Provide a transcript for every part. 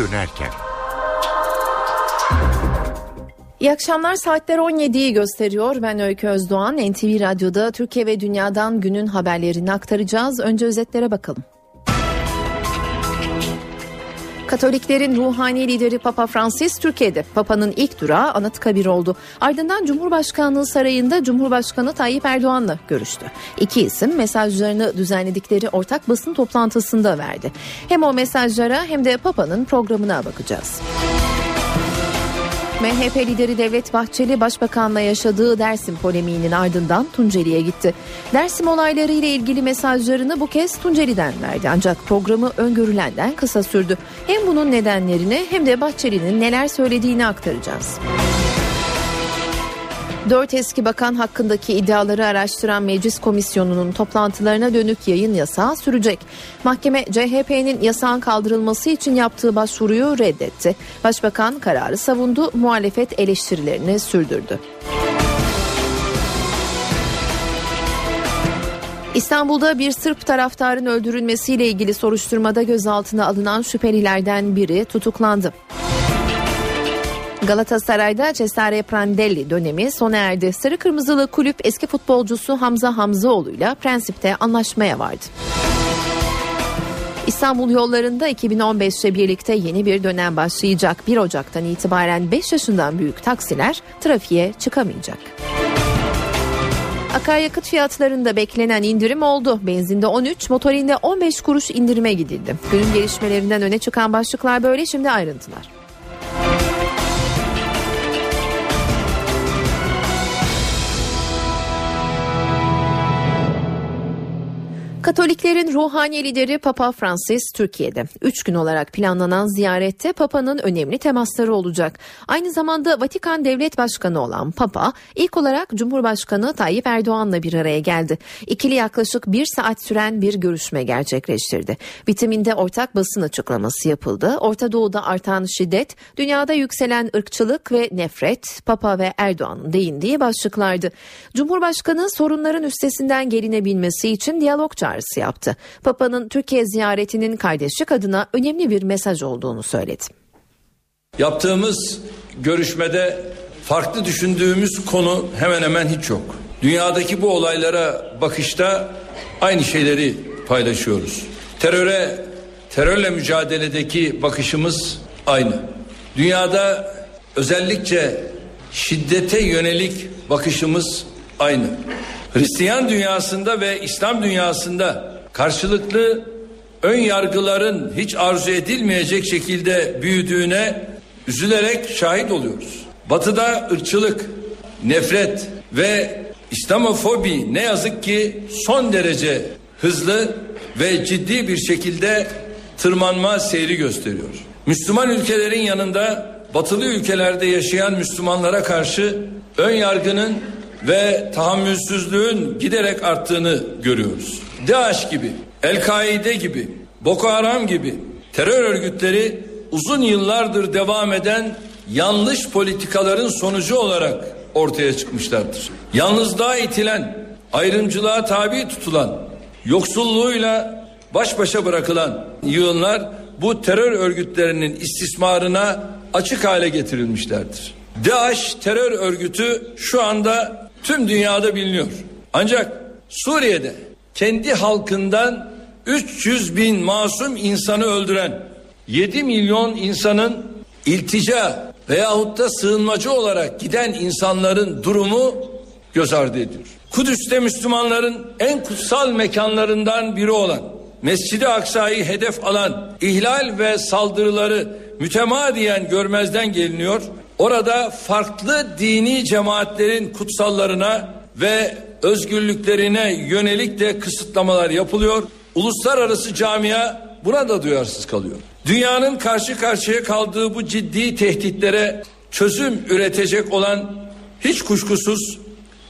dönerken. İyi akşamlar saatler 17'yi gösteriyor. Ben Öykü Özdoğan. NTV Radyo'da Türkiye ve Dünya'dan günün haberlerini aktaracağız. Önce özetlere bakalım. Katoliklerin ruhani lideri Papa Francis Türkiye'de. Papa'nın ilk durağı Anıtkabir oldu. Ardından Cumhurbaşkanlığı Sarayı'nda Cumhurbaşkanı Tayyip Erdoğan'la görüştü. İki isim mesajlarını düzenledikleri ortak basın toplantısında verdi. Hem o mesajlara hem de Papa'nın programına bakacağız. MHP lideri Devlet Bahçeli Başbakan'la yaşadığı Dersim polemiğinin ardından Tunceli'ye gitti. Dersim olayları ile ilgili mesajlarını bu kez Tunceli'den verdi ancak programı öngörülenden kısa sürdü. Hem bunun nedenlerini hem de Bahçeli'nin neler söylediğini aktaracağız. Dört eski bakan hakkındaki iddiaları araştıran meclis komisyonunun toplantılarına dönük yayın yasağı sürecek. Mahkeme CHP'nin yasağın kaldırılması için yaptığı başvuruyu reddetti. Başbakan kararı savundu, muhalefet eleştirilerini sürdürdü. İstanbul'da bir Sırp taraftarın öldürülmesiyle ilgili soruşturmada gözaltına alınan şüphelilerden biri tutuklandı. Galatasaray'da Cesare Prandelli dönemi sona erdi. Sarı Kırmızılı kulüp eski futbolcusu Hamza Hamzaoğlu'yla prensipte anlaşmaya vardı. İstanbul yollarında 2015'te birlikte yeni bir dönem başlayacak. 1 Ocak'tan itibaren 5 yaşından büyük taksiler trafiğe çıkamayacak. Akaryakıt fiyatlarında beklenen indirim oldu. Benzinde 13, motorinde 15 kuruş indirime gidildi. Günün gelişmelerinden öne çıkan başlıklar böyle şimdi ayrıntılar. Katoliklerin ruhani lideri Papa Francis Türkiye'de. Üç gün olarak planlanan ziyarette Papa'nın önemli temasları olacak. Aynı zamanda Vatikan Devlet Başkanı olan Papa ilk olarak Cumhurbaşkanı Tayyip Erdoğan'la bir araya geldi. İkili yaklaşık bir saat süren bir görüşme gerçekleştirdi. Bitiminde ortak basın açıklaması yapıldı. Orta Doğu'da artan şiddet, dünyada yükselen ırkçılık ve nefret Papa ve Erdoğan'ın değindiği başlıklardı. Cumhurbaşkanı sorunların üstesinden gelinebilmesi için diyalog çağrısı çağrısı yaptı. Papa'nın Türkiye ziyaretinin kardeşlik adına önemli bir mesaj olduğunu söyledi. Yaptığımız görüşmede farklı düşündüğümüz konu hemen hemen hiç yok. Dünyadaki bu olaylara bakışta aynı şeyleri paylaşıyoruz. Teröre, terörle mücadeledeki bakışımız aynı. Dünyada özellikle şiddete yönelik bakışımız aynı. Hristiyan dünyasında ve İslam dünyasında karşılıklı ön yargıların hiç arzu edilmeyecek şekilde büyüdüğüne üzülerek şahit oluyoruz. Batıda ırkçılık, nefret ve İslamofobi ne yazık ki son derece hızlı ve ciddi bir şekilde tırmanma seyri gösteriyor. Müslüman ülkelerin yanında batılı ülkelerde yaşayan Müslümanlara karşı ön yargının ve tahammülsüzlüğün giderek arttığını görüyoruz. DAEŞ gibi, El-Kaide gibi, Boko Haram gibi terör örgütleri uzun yıllardır devam eden yanlış politikaların sonucu olarak ortaya çıkmışlardır. Yalnızlığa itilen, ayrımcılığa tabi tutulan, yoksulluğuyla baş başa bırakılan yığınlar bu terör örgütlerinin istismarına açık hale getirilmişlerdir. DAEŞ terör örgütü şu anda tüm dünyada biliniyor. Ancak Suriye'de kendi halkından 300 bin masum insanı öldüren 7 milyon insanın iltica veyahut da sığınmacı olarak giden insanların durumu göz ardı ediyor. Kudüs'te Müslümanların en kutsal mekanlarından biri olan Mescid-i Aksa'yı hedef alan ihlal ve saldırıları mütemadiyen görmezden geliniyor. Orada farklı dini cemaatlerin kutsallarına ve özgürlüklerine yönelik de kısıtlamalar yapılıyor. Uluslararası camia buna da duyarsız kalıyor. Dünyanın karşı karşıya kaldığı bu ciddi tehditlere çözüm üretecek olan hiç kuşkusuz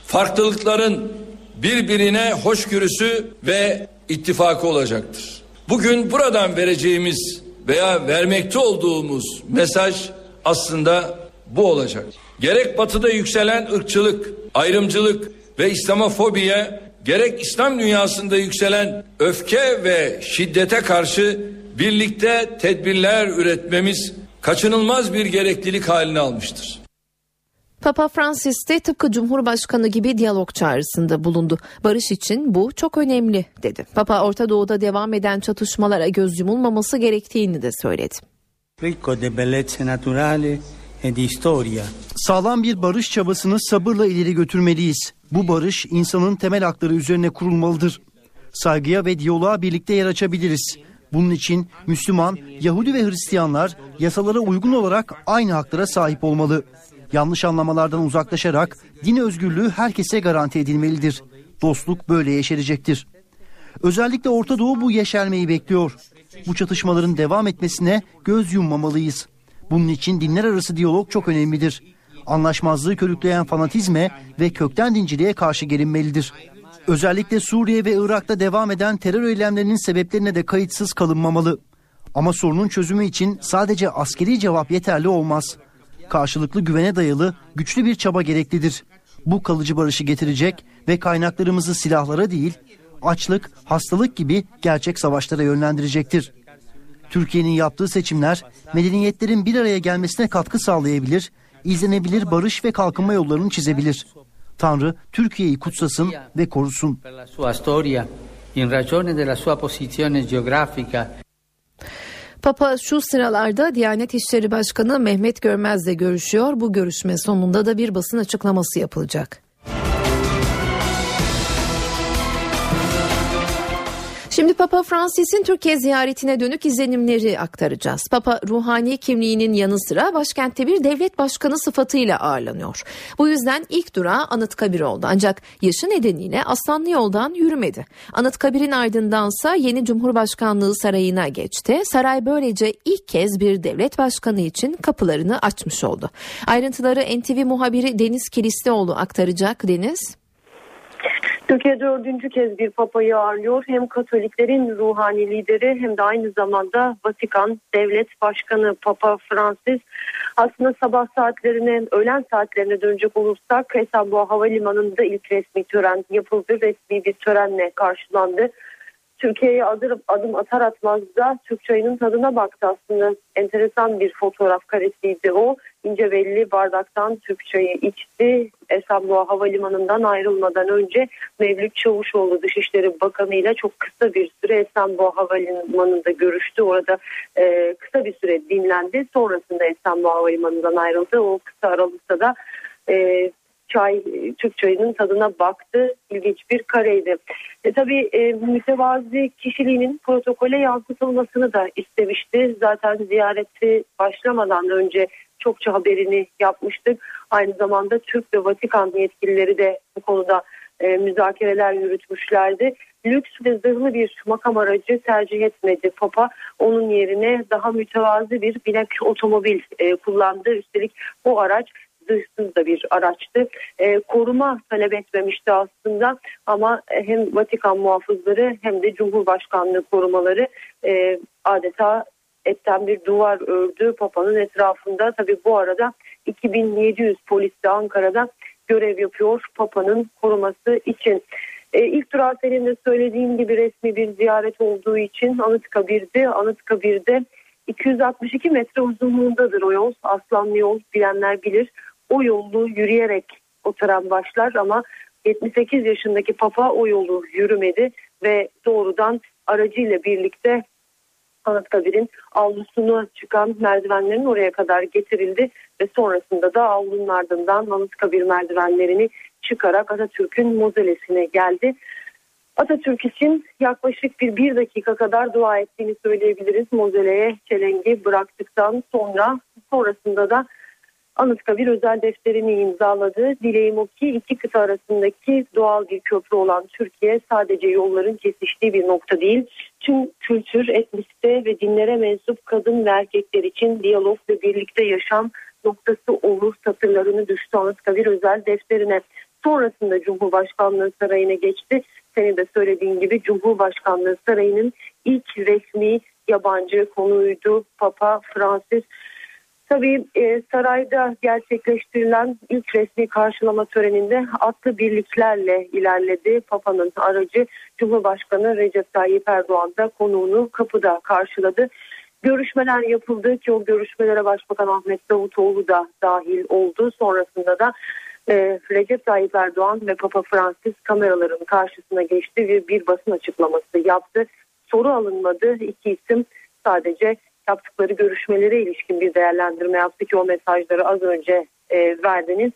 farklılıkların birbirine hoşgörüsü ve ittifakı olacaktır. Bugün buradan vereceğimiz veya vermekte olduğumuz mesaj aslında bu olacak. Gerek batıda yükselen ırkçılık, ayrımcılık ve İslamofobiye gerek İslam dünyasında yükselen öfke ve şiddete karşı birlikte tedbirler üretmemiz kaçınılmaz bir gereklilik haline almıştır. Papa Francis de tıpkı Cumhurbaşkanı gibi diyalog çağrısında bulundu. Barış için bu çok önemli dedi. Papa Orta Doğu'da devam eden çatışmalara göz yumulmaması gerektiğini de söyledi. Ricco de bellezze naturali. Sağlam bir barış çabasını sabırla ileri götürmeliyiz. Bu barış insanın temel hakları üzerine kurulmalıdır. Saygıya ve diyaloğa birlikte yer açabiliriz. Bunun için Müslüman, Yahudi ve Hristiyanlar yasalara uygun olarak aynı haklara sahip olmalı. Yanlış anlamalardan uzaklaşarak din özgürlüğü herkese garanti edilmelidir. Dostluk böyle yeşerecektir. Özellikle Orta Doğu bu yeşermeyi bekliyor. Bu çatışmaların devam etmesine göz yummamalıyız. Bunun için dinler arası diyalog çok önemlidir. Anlaşmazlığı körükleyen fanatizme ve kökten dinciliğe karşı gelinmelidir. Özellikle Suriye ve Irak'ta devam eden terör eylemlerinin sebeplerine de kayıtsız kalınmamalı. Ama sorunun çözümü için sadece askeri cevap yeterli olmaz. Karşılıklı güvene dayalı güçlü bir çaba gereklidir. Bu kalıcı barışı getirecek ve kaynaklarımızı silahlara değil, açlık, hastalık gibi gerçek savaşlara yönlendirecektir. Türkiye'nin yaptığı seçimler medeniyetlerin bir araya gelmesine katkı sağlayabilir, izlenebilir barış ve kalkınma yollarını çizebilir. Tanrı Türkiye'yi kutsasın ve korusun. Papa şu sıralarda Diyanet İşleri Başkanı Mehmet Görmez'le görüşüyor. Bu görüşme sonunda da bir basın açıklaması yapılacak. Şimdi Papa Francis'in Türkiye ziyaretine dönük izlenimleri aktaracağız. Papa ruhani kimliğinin yanı sıra başkentte bir devlet başkanı sıfatıyla ağırlanıyor. Bu yüzden ilk durağı Anıtkabir oldu. Ancak yaşı nedeniyle Aslanlı yoldan yürümedi. Anıtkabir'in ardındansa yeni Cumhurbaşkanlığı sarayına geçti. Saray böylece ilk kez bir devlet başkanı için kapılarını açmış oldu. Ayrıntıları NTV muhabiri Deniz Kilislioğlu aktaracak. Deniz. Türkiye dördüncü kez bir papayı ağırlıyor. Hem Katoliklerin ruhani lideri hem de aynı zamanda Vatikan Devlet Başkanı Papa Francis. Aslında sabah saatlerine, öğlen saatlerine dönecek olursak Esenboğa Havalimanı'nda ilk resmi tören yapıldı. Resmi bir törenle karşılandı. Türkiye'ye adım, adım atar atmaz da Türk çayının tadına baktı aslında. Enteresan bir fotoğraf karesiydi o. İnce belli bardaktan Türk çayı içti. Esenboğa Havalimanı'ndan ayrılmadan önce Mevlüt Çavuşoğlu Dışişleri Bakanı ile çok kısa bir süre Esenboğa Havalimanı'nda görüştü. Orada e, kısa bir süre dinlendi. Sonrasında Esenboğa Havalimanı'ndan ayrıldı. O kısa aralıkta da e, çay, Türk çayının tadına baktı. İlginç bir kareydi. E, tabii e, mütevazi kişiliğinin protokole yansıtılmasını da istemişti. Zaten ziyareti başlamadan önce çokça haberini yapmıştık. Aynı zamanda Türk ve Vatikan yetkilileri de bu konuda e, müzakereler yürütmüşlerdi. Lüks ve zırhlı bir makam aracı tercih etmedi Papa. Onun yerine daha mütevazi bir binek otomobil e, kullandı. Üstelik bu araç zırhsız da bir araçtı. E, koruma talep etmemişti aslında ama hem Vatikan muhafızları hem de Cumhurbaşkanlığı korumaları e, adeta etten bir duvar ördü Papa'nın etrafında. Tabi bu arada 2700 polis de Ankara'da görev yapıyor Papa'nın koruması için. E, ilk durağı senin de söylediğin gibi resmi bir ziyaret olduğu için Anıtkabir'de, Anıtkabir'de 262 metre uzunluğundadır o yol. Aslanlı yol bilenler bilir. O yolu yürüyerek o tren başlar ama 78 yaşındaki Papa o yolu yürümedi ve doğrudan aracıyla birlikte Anıtkabir'in avlusuna çıkan merdivenlerin oraya kadar getirildi ve sonrasında da avlunun ardından Anıtkabir merdivenlerini çıkarak Atatürk'ün mozelesine geldi. Atatürk için yaklaşık bir bir dakika kadar dua ettiğini söyleyebiliriz. Mozeleye çelengi bıraktıktan sonra sonrasında da Anıtkabir özel defterini imzaladı. Dileğim o ki iki kıta arasındaki doğal bir köprü olan Türkiye sadece yolların kesiştiği bir nokta değil. Tüm kültür, etnisite ve dinlere mensup kadın ve erkekler için diyalog ve birlikte yaşam noktası olur satırlarını düştü Anıtkabir özel defterine. Sonrasında Cumhurbaşkanlığı Sarayı'na geçti. Senin de söylediğin gibi Cumhurbaşkanlığı Sarayı'nın ilk resmi yabancı konuydu Papa Francis Tabii e, sarayda gerçekleştirilen ilk resmi karşılama töreninde atlı birliklerle ilerledi. Papa'nın aracı Cumhurbaşkanı Recep Tayyip Erdoğan da konuğunu kapıda karşıladı. Görüşmeler yapıldı ki o görüşmelere Başbakan Ahmet Davutoğlu da dahil oldu. Sonrasında da e, Recep Tayyip Erdoğan ve Papa Francis kameraların karşısına geçti ve bir basın açıklaması yaptı. Soru alınmadı. İki isim sadece yaptıkları görüşmelere ilişkin bir değerlendirme yaptı ki o mesajları az önce e, verdiniz.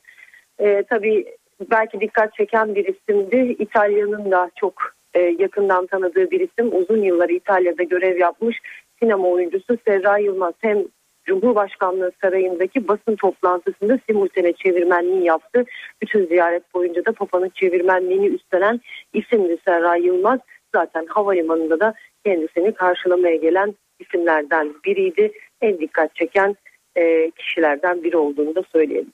E, tabii belki dikkat çeken bir isimdi. İtalya'nın da çok e, yakından tanıdığı bir isim. Uzun yıllar İtalya'da görev yapmış sinema oyuncusu Serra Yılmaz hem Cumhurbaşkanlığı Sarayı'ndaki basın toplantısında simultane çevirmenliği yaptı. Bütün ziyaret boyunca da Papa'nın çevirmenliğini üstlenen isimdi Serra Yılmaz. Zaten havalimanında da kendisini karşılamaya gelen isimlerden biriydi. En dikkat çeken e, kişilerden biri olduğunu da söyleyelim.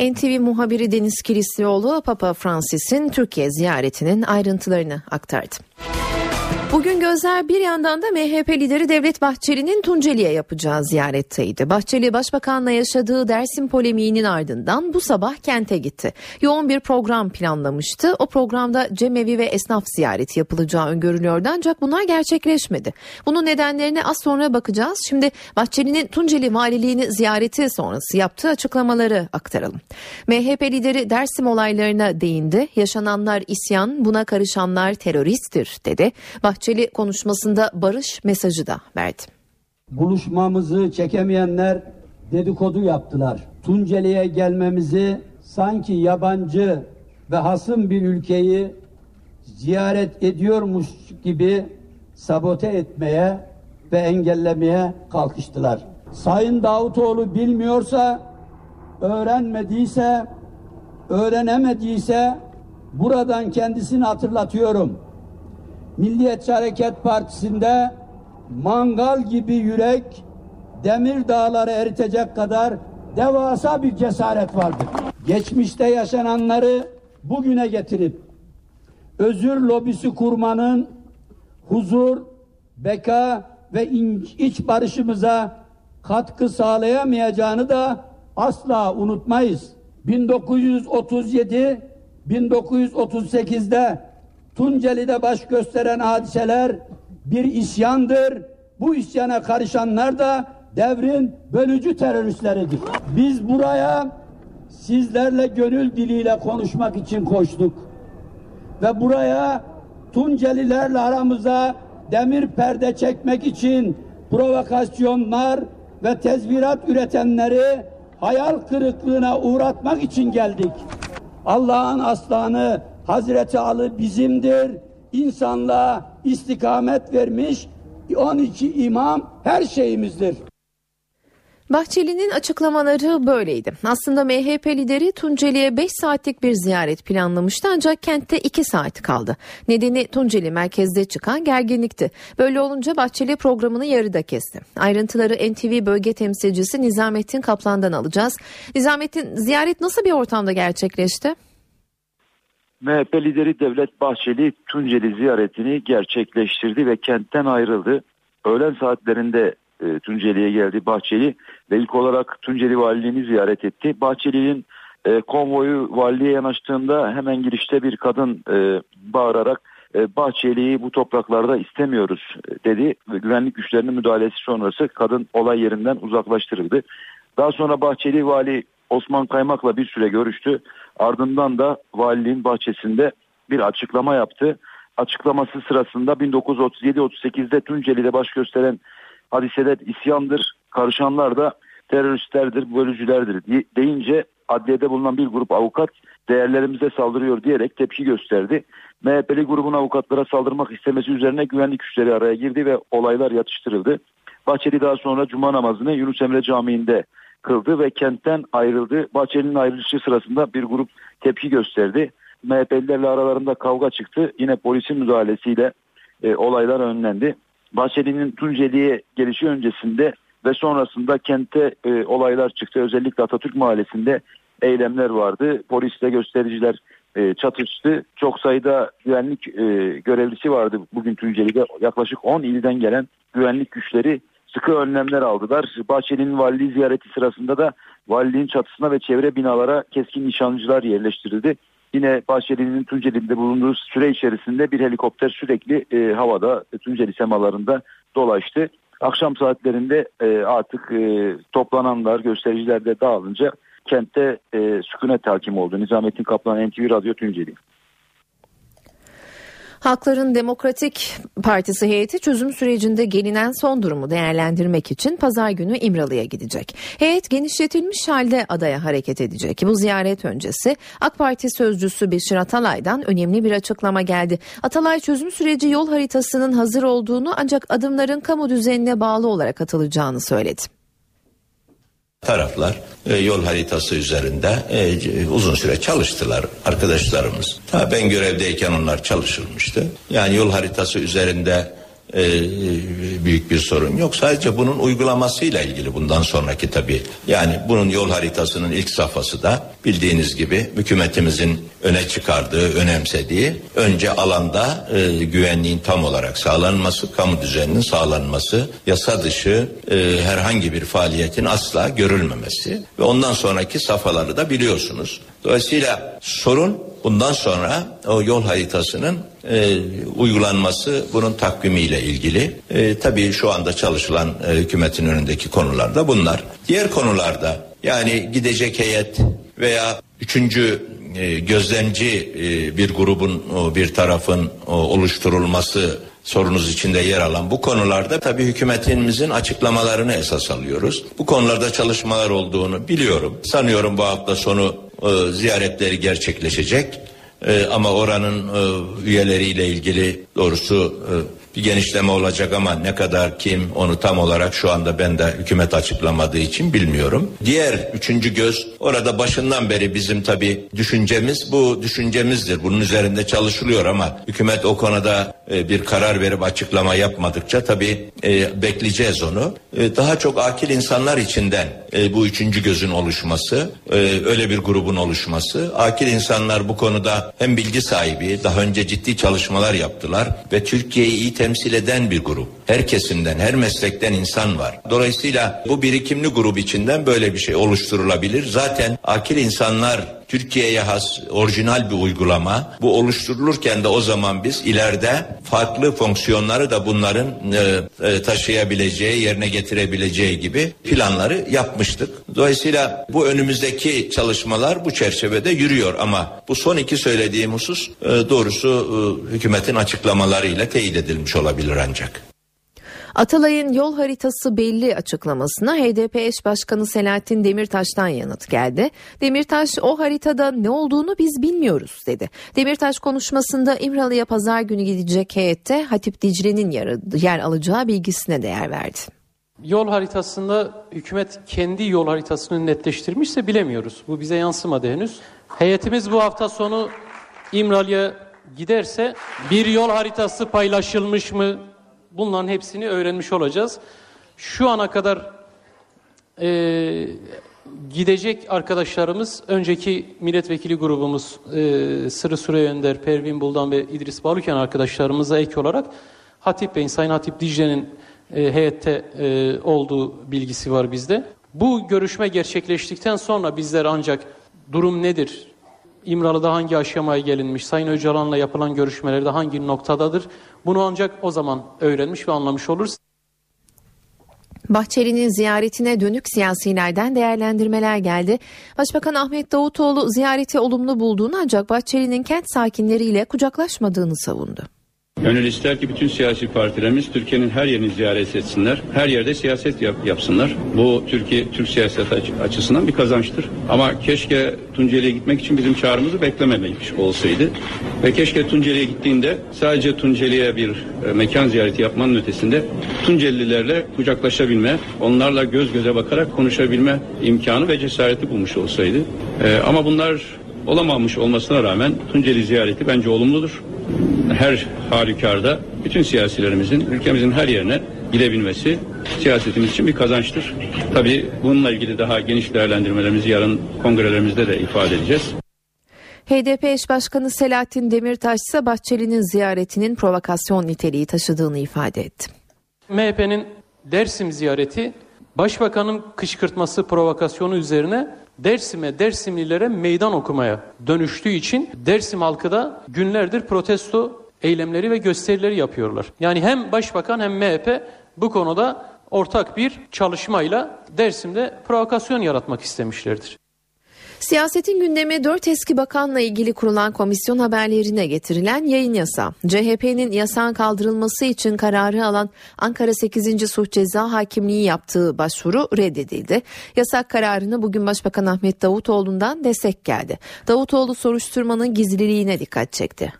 NTV muhabiri Deniz Kilislioğlu Papa Francis'in Türkiye ziyaretinin ayrıntılarını aktardı. Bugün gözler bir yandan da MHP lideri Devlet Bahçeli'nin Tunceli'ye yapacağı ziyaretteydi. Bahçeli Başbakan'la yaşadığı Dersim polemiğinin ardından bu sabah kente gitti. Yoğun bir program planlamıştı. O programda cemevi ve esnaf ziyareti yapılacağı öngörülüyordu ancak bunlar gerçekleşmedi. Bunun nedenlerine az sonra bakacağız. Şimdi Bahçeli'nin Tunceli valiliğini ziyareti sonrası yaptığı açıklamaları aktaralım. MHP lideri Dersim olaylarına değindi. Yaşananlar isyan, buna karışanlar teröristtir dedi. Bahçeli konuşmasında barış mesajı da verdi. Buluşmamızı çekemeyenler dedikodu yaptılar. Tunceli'ye gelmemizi sanki yabancı ve hasım bir ülkeyi ziyaret ediyormuş gibi sabote etmeye ve engellemeye kalkıştılar. Sayın Davutoğlu bilmiyorsa, öğrenmediyse, öğrenemediyse buradan kendisini hatırlatıyorum. Milliyetçi Hareket Partisi'nde mangal gibi yürek demir dağları eritecek kadar devasa bir cesaret vardır. Geçmişte yaşananları bugüne getirip özür lobisi kurmanın huzur, beka ve iç barışımıza katkı sağlayamayacağını da asla unutmayız. 1937 1938'de Tunceli'de baş gösteren hadiseler bir isyandır. Bu isyana karışanlar da devrin bölücü teröristleridir. Biz buraya sizlerle gönül diliyle konuşmak için koştuk. Ve buraya Tuncelilerle aramıza demir perde çekmek için provokasyonlar ve tezvirat üretenleri hayal kırıklığına uğratmak için geldik. Allah'ın aslanı Hazreti Ali bizimdir. İnsanlığa istikamet vermiş 12 imam her şeyimizdir. Bahçeli'nin açıklamaları böyleydi. Aslında MHP lideri Tunceli'ye 5 saatlik bir ziyaret planlamıştı ancak kentte 2 saat kaldı. Nedeni Tunceli merkezde çıkan gerginlikti. Böyle olunca Bahçeli programını yarıda kesti. Ayrıntıları NTV bölge temsilcisi Nizamettin Kaplan'dan alacağız. Nizamettin ziyaret nasıl bir ortamda gerçekleşti? MHP lideri Devlet Bahçeli Tunceli ziyaretini gerçekleştirdi ve kentten ayrıldı. Öğlen saatlerinde e, Tunceli'ye geldi Bahçeli ve ilk olarak Tunceli valiliğini ziyaret etti. Bahçeli'nin e, konvoyu valiliğe yanaştığında hemen girişte bir kadın e, bağırarak e, Bahçeli'yi bu topraklarda istemiyoruz e, dedi ve güvenlik güçlerinin müdahalesi sonrası kadın olay yerinden uzaklaştırıldı. Daha sonra Bahçeli vali Osman Kaymak'la bir süre görüştü. Ardından da valiliğin bahçesinde bir açıklama yaptı. Açıklaması sırasında 1937-38'de Tunceli'de baş gösteren hadiseler isyandır, karışanlar da teröristlerdir, bölücülerdir deyince adliyede bulunan bir grup avukat değerlerimize saldırıyor diyerek tepki gösterdi. MHP'li grubun avukatlara saldırmak istemesi üzerine güvenlik güçleri araya girdi ve olaylar yatıştırıldı. Bahçeli daha sonra cuma namazını Yunus Emre Camii'nde kıldı ve kentten ayrıldı. Bahçeli'nin ayrılışı sırasında bir grup tepki gösterdi. MHP'lilerle aralarında kavga çıktı. Yine polisin müdahalesiyle e, olaylar önlendi. Bahçeli'nin Tunceli'ye gelişi öncesinde ve sonrasında kente e, olaylar çıktı. Özellikle Atatürk Mahallesi'nde eylemler vardı. Polisle göstericiler e, çatıştı. Çok sayıda güvenlik e, görevlisi vardı bugün Tunceli'de. Yaklaşık 10 ilden gelen güvenlik güçleri sıkı önlemler aldılar. Bahçeli'nin valiliği ziyareti sırasında da valiliğin çatısına ve çevre binalara keskin nişancılar yerleştirildi. Yine Bahçeli'nin Tunceli'de bulunduğu süre içerisinde bir helikopter sürekli e, havada Tunceli semalarında dolaştı. Akşam saatlerinde e, artık e, toplananlar, göstericiler de dağılınca kentte e, sükunet hakim oldu. Nizamettin Kaplan NTV Radyo Tunceli. Halkların Demokratik Partisi heyeti çözüm sürecinde gelinen son durumu değerlendirmek için pazar günü İmralı'ya gidecek. Heyet genişletilmiş halde adaya hareket edecek. Bu ziyaret öncesi AK Parti sözcüsü Beşir Atalay'dan önemli bir açıklama geldi. Atalay çözüm süreci yol haritasının hazır olduğunu ancak adımların kamu düzenine bağlı olarak atılacağını söyledi. Taraflar e, yol haritası üzerinde e, uzun süre çalıştılar arkadaşlarımız. Ta ben görevdeyken onlar çalışılmıştı. Yani yol haritası üzerinde e, büyük bir sorun yok. Sadece bunun uygulamasıyla ilgili bundan sonraki tabii. Yani bunun yol haritasının ilk safhası da bildiğiniz gibi hükümetimizin öne çıkardığı, önemsediği önce alanda e, güvenliğin tam olarak sağlanması, kamu düzeninin sağlanması, yasa dışı e, herhangi bir faaliyetin asla görülmemesi ve ondan sonraki safhaları da biliyorsunuz. Dolayısıyla sorun bundan sonra o yol haritasının e, uygulanması bunun takvimiyle ilgili. E, tabii şu anda çalışılan e, hükümetin önündeki konular da bunlar. Diğer konularda yani gidecek heyet veya üçüncü e, gözlemci e, bir grubun bir tarafın oluşturulması sorunuz içinde yer alan bu konularda tabii hükümetimizin açıklamalarını esas alıyoruz. Bu konularda çalışmalar olduğunu biliyorum. Sanıyorum bu hafta sonu e, ziyaretleri gerçekleşecek. Ama oranın üyeleriyle ilgili doğrusu bir genişleme olacak ama ne kadar kim onu tam olarak şu anda ben de hükümet açıklamadığı için bilmiyorum. Diğer üçüncü göz orada başından beri bizim tabi düşüncemiz bu düşüncemizdir. Bunun üzerinde çalışılıyor ama hükümet o konuda e, bir karar verip açıklama yapmadıkça tabi e, bekleyeceğiz onu. E, daha çok akil insanlar içinden bu üçüncü gözün oluşması, öyle bir grubun oluşması. Akil insanlar bu konuda hem bilgi sahibi, daha önce ciddi çalışmalar yaptılar ve Türkiye'yi iyi temsil eden bir grup. Her kesimden, her meslekten insan var. Dolayısıyla bu birikimli grup içinden böyle bir şey oluşturulabilir. Zaten akil insanlar Türkiye'ye has orijinal bir uygulama. Bu oluşturulurken de o zaman biz ileride farklı fonksiyonları da bunların e, e, taşıyabileceği, yerine getirebileceği gibi planları yapmıştık. Dolayısıyla bu önümüzdeki çalışmalar bu çerçevede yürüyor ama bu son iki söylediğim husus e, doğrusu e, hükümetin açıklamalarıyla teyit edilmiş olabilir ancak. Atalay'ın yol haritası belli açıklamasına HDP eş başkanı Selahattin Demirtaş'tan yanıt geldi. Demirtaş o haritada ne olduğunu biz bilmiyoruz dedi. Demirtaş konuşmasında İmralı'ya pazar günü gidecek heyette Hatip Dicle'nin yer alacağı bilgisine değer verdi. Yol haritasında hükümet kendi yol haritasını netleştirmişse bilemiyoruz. Bu bize yansımadı henüz. Heyetimiz bu hafta sonu İmralı'ya giderse bir yol haritası paylaşılmış mı bunların hepsini öğrenmiş olacağız. Şu ana kadar e, gidecek arkadaşlarımız önceki milletvekili grubumuz e, Sırrı Süre Önder, Pervin Buldan ve İdris Baluken arkadaşlarımıza ek olarak Hatip Bey'in, Sayın Hatip Dicle'nin e, heyette e, olduğu bilgisi var bizde. Bu görüşme gerçekleştikten sonra bizler ancak durum nedir, İmralı'da hangi aşamaya gelinmiş, Sayın Öcalan'la yapılan görüşmelerde hangi noktadadır? Bunu ancak o zaman öğrenmiş ve anlamış oluruz. Bahçeli'nin ziyaretine dönük siyasilerden değerlendirmeler geldi. Başbakan Ahmet Davutoğlu ziyareti olumlu bulduğunu ancak Bahçeli'nin kent sakinleriyle kucaklaşmadığını savundu. Gönül ister ki bütün siyasi partilerimiz Türkiye'nin her yerini ziyaret etsinler. Her yerde siyaset yap, yapsınlar. Bu Türkiye Türk siyaset açısından bir kazançtır. Ama keşke Tunceli'ye gitmek için bizim çağrımızı beklememiş olsaydı. Ve keşke Tunceli'ye gittiğinde sadece Tunceli'ye bir e, mekan ziyareti yapmanın ötesinde Tuncelilerle kucaklaşabilme, onlarla göz göze bakarak konuşabilme imkanı ve cesareti bulmuş olsaydı. E, ama bunlar olamamış olmasına rağmen Tunceli ziyareti bence olumludur. Her halükarda bütün siyasilerimizin ülkemizin her yerine gidebilmesi siyasetimiz için bir kazançtır. Tabii bununla ilgili daha geniş değerlendirmelerimizi yarın kongrelerimizde de ifade edeceğiz. HDP eş başkanı Selahattin Demirtaş ise Bahçeli'nin ziyaretinin provokasyon niteliği taşıdığını ifade etti. MHP'nin Dersim ziyareti Başbakanın kışkırtması provokasyonu üzerine Dersim'e, Dersimlilere meydan okumaya dönüştüğü için Dersim halkı da günlerdir protesto eylemleri ve gösterileri yapıyorlar. Yani hem Başbakan hem MHP bu konuda ortak bir çalışmayla Dersim'de provokasyon yaratmak istemişlerdir. Siyasetin gündemi 4 eski bakanla ilgili kurulan komisyon haberlerine getirilen yayın yasa. CHP'nin yasağın kaldırılması için kararı alan Ankara 8. Suç Ceza Hakimliği yaptığı başvuru reddedildi. Yasak kararını bugün Başbakan Ahmet Davutoğlu'ndan destek geldi. Davutoğlu soruşturmanın gizliliğine dikkat çekti.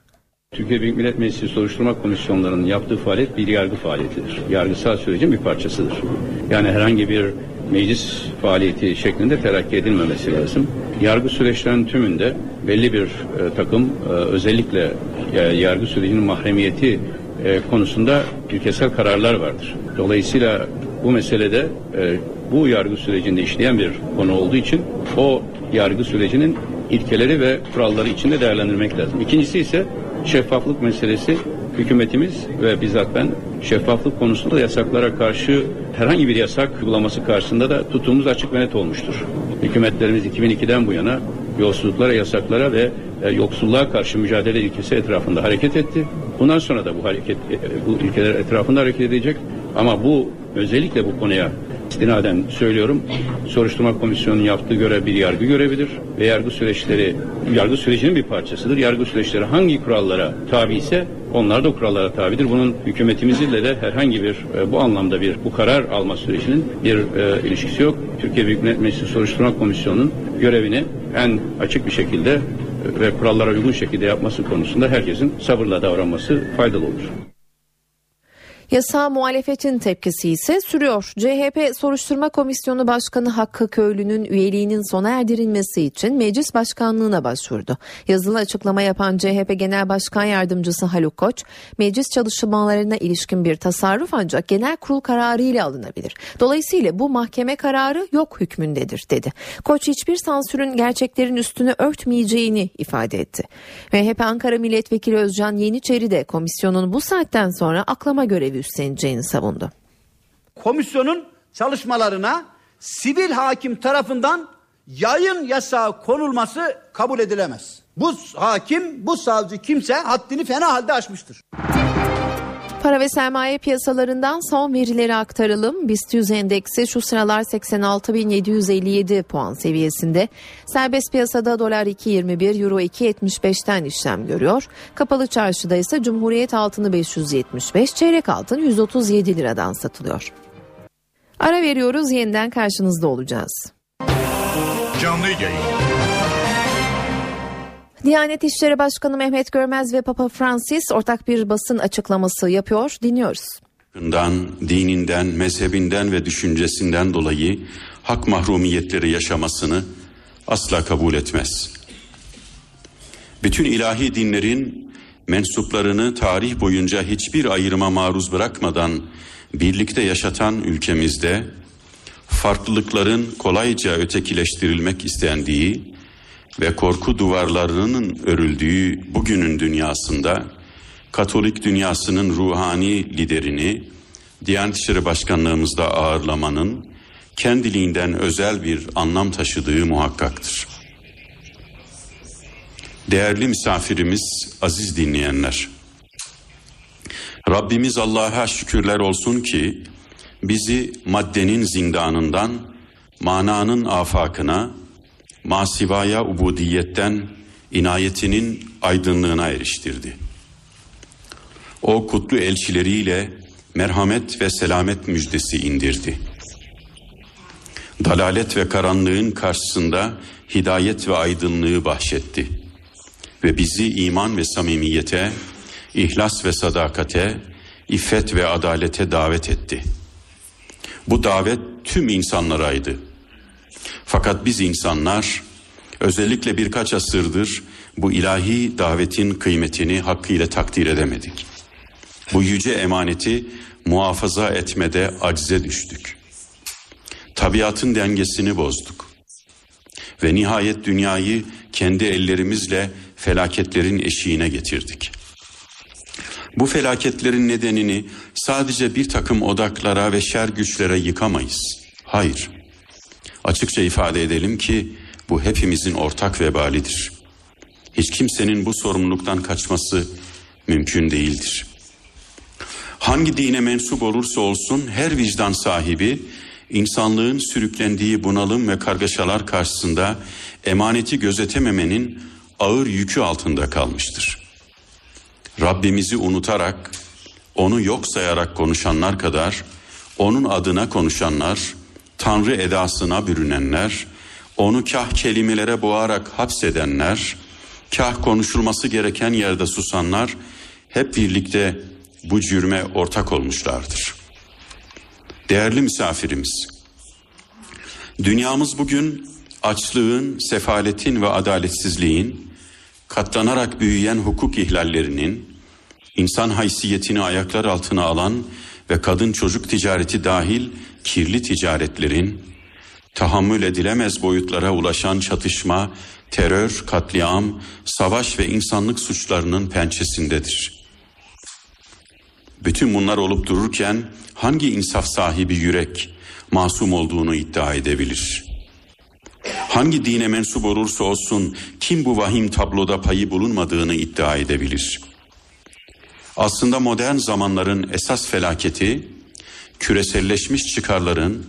Türkiye Büyük Millet Meclisi soruşturma komisyonlarının yaptığı faaliyet bir yargı faaliyetidir. Yargısal sürecin bir parçasıdır. Yani herhangi bir meclis faaliyeti şeklinde terakki edilmemesi lazım. Yargı süreçlerinin tümünde belli bir e, takım e, özellikle e, yargı sürecinin mahremiyeti e, konusunda ilkesel kararlar vardır. Dolayısıyla bu meselede e, bu yargı sürecinde işleyen bir konu olduğu için o yargı sürecinin ilkeleri ve kuralları içinde değerlendirmek lazım. İkincisi ise şeffaflık meselesi hükümetimiz ve bizzat ben şeffaflık konusunda yasaklara karşı herhangi bir yasak uygulaması karşısında da tutumumuz açık ve net olmuştur. Hükümetlerimiz 2002'den bu yana yolsuzluklara, yasaklara ve e, yoksulluğa karşı mücadele ilkesi etrafında hareket etti. Bundan sonra da bu hareket e, bu ilkeler etrafında hareket edecek. Ama bu özellikle bu konuya istinaden söylüyorum. Soruşturma komisyonunun yaptığı görev bir yargı görevidir ve yargı süreçleri yargı sürecinin bir parçasıdır. Yargı süreçleri hangi kurallara tabi ise onlar da kurallara tabidir. Bunun hükümetimizle de herhangi bir e, bu anlamda bir bu karar alma sürecinin bir e, ilişkisi yok. Türkiye Büyük Millet Meclisi Soruşturma Komisyonu'nun görevini en açık bir şekilde e, ve kurallara uygun şekilde yapması konusunda herkesin sabırla davranması faydalı olur. Yasa muhalefetin tepkisi ise sürüyor. CHP Soruşturma Komisyonu Başkanı Hakkı Köylü'nün üyeliğinin sona erdirilmesi için meclis başkanlığına başvurdu. Yazılı açıklama yapan CHP Genel Başkan Yardımcısı Haluk Koç, meclis çalışmalarına ilişkin bir tasarruf ancak genel kurul kararı ile alınabilir. Dolayısıyla bu mahkeme kararı yok hükmündedir dedi. Koç hiçbir sansürün gerçeklerin üstünü örtmeyeceğini ifade etti. MHP Ankara Milletvekili Özcan Yeniçeri de komisyonun bu saatten sonra aklama görevi üstleneceğini savundu. Komisyonun çalışmalarına sivil hakim tarafından yayın yasağı konulması kabul edilemez. Bu hakim, bu savcı kimse haddini fena halde aşmıştır. Para ve sermaye piyasalarından son verileri aktaralım. BIST 100 endeksi şu sıralar 86.757 puan seviyesinde. Serbest piyasada dolar 2.21, euro 2.75'ten işlem görüyor. Kapalı çarşıda ise Cumhuriyet altını 575, çeyrek altın 137 liradan satılıyor. Ara veriyoruz yeniden karşınızda olacağız. Canlı yayın. Diyanet İşleri Başkanı Mehmet Görmez ve Papa Francis ortak bir basın açıklaması yapıyor. Dinliyoruz. dininden, mezhebinden ve düşüncesinden dolayı hak mahrumiyetleri yaşamasını asla kabul etmez. Bütün ilahi dinlerin mensuplarını tarih boyunca hiçbir ayrıma maruz bırakmadan birlikte yaşatan ülkemizde farklılıkların kolayca ötekileştirilmek istendiği ve korku duvarlarının örüldüğü bugünün dünyasında Katolik dünyasının ruhani liderini Diyanet İşleri Başkanlığımızda ağırlamanın kendiliğinden özel bir anlam taşıdığı muhakkaktır. Değerli misafirimiz, aziz dinleyenler. Rabbimiz Allah'a şükürler olsun ki bizi maddenin zindanından mananın afakına, masivaya ubudiyetten inayetinin aydınlığına eriştirdi. O kutlu elçileriyle merhamet ve selamet müjdesi indirdi. Dalalet ve karanlığın karşısında hidayet ve aydınlığı bahşetti. Ve bizi iman ve samimiyete, ihlas ve sadakate, iffet ve adalete davet etti. Bu davet tüm insanlaraydı. Fakat biz insanlar özellikle birkaç asırdır bu ilahi davetin kıymetini hakkıyla takdir edemedik. Bu yüce emaneti muhafaza etmede acize düştük. Tabiatın dengesini bozduk. Ve nihayet dünyayı kendi ellerimizle felaketlerin eşiğine getirdik. Bu felaketlerin nedenini sadece bir takım odaklara ve şer güçlere yıkamayız. Hayır. Açıkça ifade edelim ki bu hepimizin ortak vebalidir. Hiç kimsenin bu sorumluluktan kaçması mümkün değildir. Hangi dine mensup olursa olsun her vicdan sahibi insanlığın sürüklendiği bunalım ve kargaşalar karşısında emaneti gözetememenin ağır yükü altında kalmıştır. Rabbimizi unutarak, onu yok sayarak konuşanlar kadar, onun adına konuşanlar, Tanrı edasına bürünenler, onu kah kelimelere boğarak hapsedenler, kah konuşulması gereken yerde susanlar, hep birlikte bu cürme ortak olmuşlardır. Değerli misafirimiz, dünyamız bugün açlığın, sefaletin ve adaletsizliğin, katlanarak büyüyen hukuk ihlallerinin, insan haysiyetini ayaklar altına alan ve kadın çocuk ticareti dahil kirli ticaretlerin, tahammül edilemez boyutlara ulaşan çatışma, terör, katliam, savaş ve insanlık suçlarının pençesindedir. Bütün bunlar olup dururken hangi insaf sahibi yürek masum olduğunu iddia edebilir? Hangi dine mensup olursa olsun kim bu vahim tabloda payı bulunmadığını iddia edebilir? Aslında modern zamanların esas felaketi küreselleşmiş çıkarların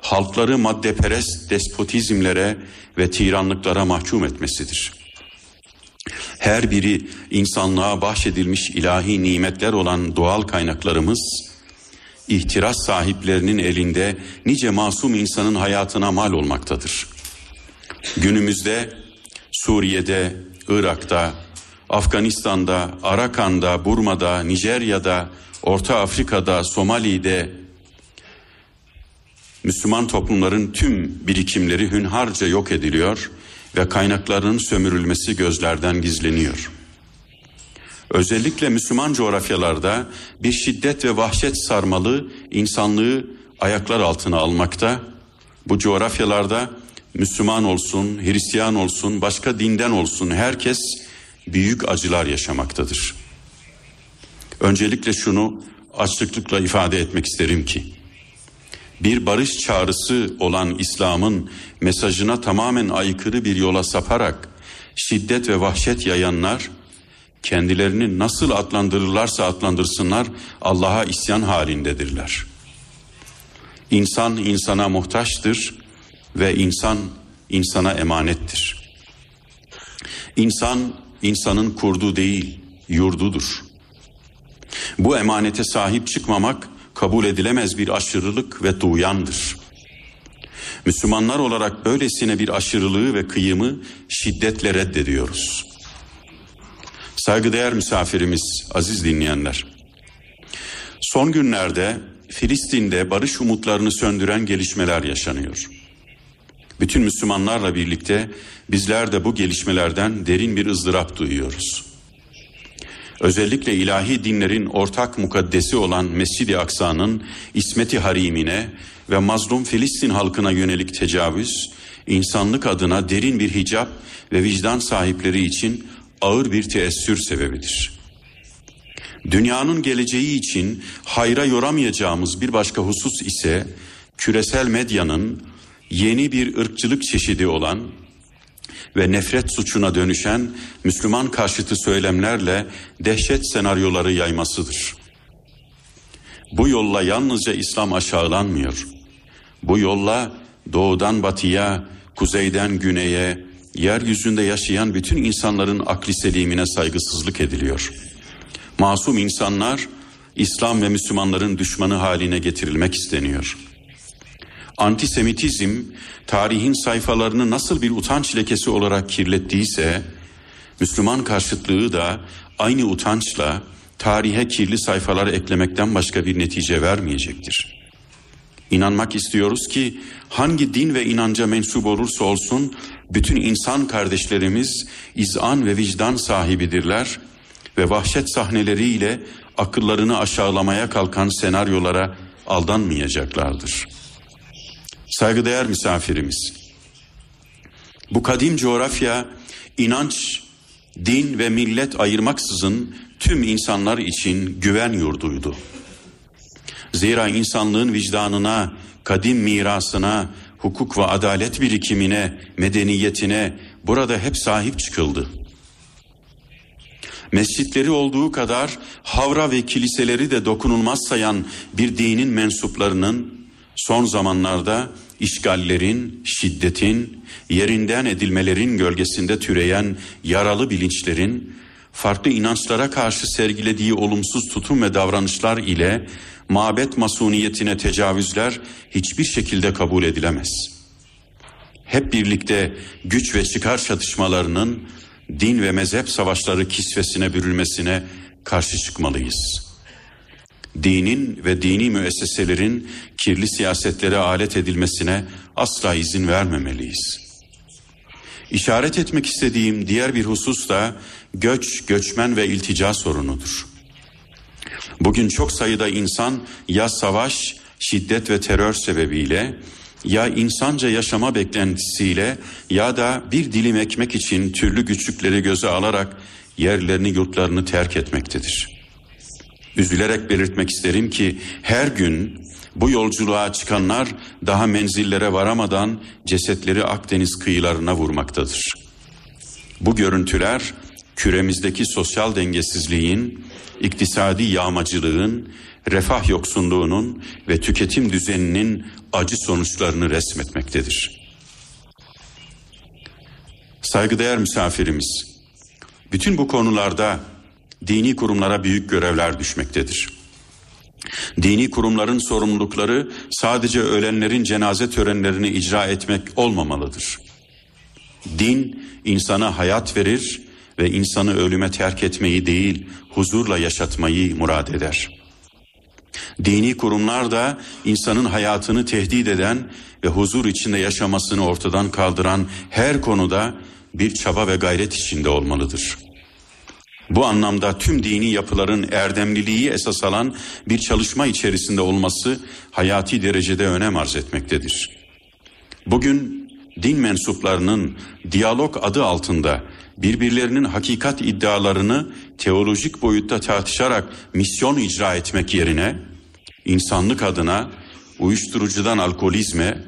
halkları maddeperest despotizmlere ve tiranlıklara mahkum etmesidir. Her biri insanlığa bahşedilmiş ilahi nimetler olan doğal kaynaklarımız, ihtiras sahiplerinin elinde nice masum insanın hayatına mal olmaktadır. Günümüzde Suriye'de, Irak'ta, Afganistan'da, Arakan'da, Burma'da, Nijerya'da, Orta Afrika'da, Somali'de Müslüman toplumların tüm birikimleri hünharca yok ediliyor ve kaynakların sömürülmesi gözlerden gizleniyor. Özellikle Müslüman coğrafyalarda bir şiddet ve vahşet sarmalı insanlığı ayaklar altına almakta. Bu coğrafyalarda Müslüman olsun, Hristiyan olsun, başka dinden olsun herkes büyük acılar yaşamaktadır. Öncelikle şunu açıklıkla ifade etmek isterim ki bir barış çağrısı olan İslam'ın mesajına tamamen aykırı bir yola saparak şiddet ve vahşet yayanlar kendilerini nasıl adlandırırlarsa adlandırsınlar Allah'a isyan halindedirler. İnsan insana muhtaçtır ve insan insana emanettir. İnsan insanın kurdu değil yurdudur. Bu emanete sahip çıkmamak kabul edilemez bir aşırılık ve duyandır. Müslümanlar olarak böylesine bir aşırılığı ve kıyımı şiddetle reddediyoruz. Saygıdeğer misafirimiz, aziz dinleyenler. Son günlerde Filistin'de barış umutlarını söndüren gelişmeler yaşanıyor. Bütün Müslümanlarla birlikte bizler de bu gelişmelerden derin bir ızdırap duyuyoruz. Özellikle ilahi dinlerin ortak mukaddesi olan Mescid-i Aksa'nın ismeti harimine ve mazlum Filistin halkına yönelik tecavüz, insanlık adına derin bir hicap ve vicdan sahipleri için ağır bir teessür sebebidir. Dünyanın geleceği için hayra yoramayacağımız bir başka husus ise küresel medyanın yeni bir ırkçılık çeşidi olan ve nefret suçuna dönüşen Müslüman karşıtı söylemlerle dehşet senaryoları yaymasıdır. Bu yolla yalnızca İslam aşağılanmıyor. Bu yolla doğudan batıya, kuzeyden güneye, yeryüzünde yaşayan bütün insanların akli selimine saygısızlık ediliyor. Masum insanlar İslam ve Müslümanların düşmanı haline getirilmek isteniyor. Antisemitizm tarihin sayfalarını nasıl bir utanç lekesi olarak kirlettiyse Müslüman karşıtlığı da aynı utançla tarihe kirli sayfalar eklemekten başka bir netice vermeyecektir. İnanmak istiyoruz ki hangi din ve inanca mensup olursa olsun bütün insan kardeşlerimiz izan ve vicdan sahibidirler ve vahşet sahneleriyle akıllarını aşağılamaya kalkan senaryolara aldanmayacaklardır. Saygıdeğer misafirimiz, bu kadim coğrafya inanç, din ve millet ayırmaksızın tüm insanlar için güven yurduydu. Zira insanlığın vicdanına, kadim mirasına, hukuk ve adalet birikimine, medeniyetine burada hep sahip çıkıldı. Mescitleri olduğu kadar havra ve kiliseleri de dokunulmaz sayan bir dinin mensuplarının son zamanlarda işgallerin, şiddetin, yerinden edilmelerin gölgesinde türeyen yaralı bilinçlerin farklı inançlara karşı sergilediği olumsuz tutum ve davranışlar ile mabet masuniyetine tecavüzler hiçbir şekilde kabul edilemez. Hep birlikte güç ve çıkar çatışmalarının din ve mezhep savaşları kisvesine bürülmesine karşı çıkmalıyız. Dinin ve dini müesseselerin kirli siyasetlere alet edilmesine asla izin vermemeliyiz. İşaret etmek istediğim diğer bir husus da göç, göçmen ve iltica sorunudur. Bugün çok sayıda insan ya savaş, şiddet ve terör sebebiyle ya insanca yaşama beklentisiyle ya da bir dilim ekmek için türlü güçlükleri göze alarak yerlerini yurtlarını terk etmektedir. Üzülerek belirtmek isterim ki her gün bu yolculuğa çıkanlar daha menzillere varamadan cesetleri Akdeniz kıyılarına vurmaktadır. Bu görüntüler küremizdeki sosyal dengesizliğin, iktisadi yağmacılığın, refah yoksunluğunun ve tüketim düzeninin acı sonuçlarını resmetmektedir. Saygıdeğer misafirimiz, bütün bu konularda dini kurumlara büyük görevler düşmektedir. Dini kurumların sorumlulukları sadece ölenlerin cenaze törenlerini icra etmek olmamalıdır. Din insana hayat verir ve insanı ölüme terk etmeyi değil, huzurla yaşatmayı murad eder. Dini kurumlar da insanın hayatını tehdit eden ve huzur içinde yaşamasını ortadan kaldıran her konuda bir çaba ve gayret içinde olmalıdır. Bu anlamda tüm dini yapıların erdemliliği esas alan bir çalışma içerisinde olması hayati derecede önem arz etmektedir. Bugün din mensuplarının diyalog adı altında birbirlerinin hakikat iddialarını teolojik boyutta tartışarak misyon icra etmek yerine insanlık adına uyuşturucudan alkolizme,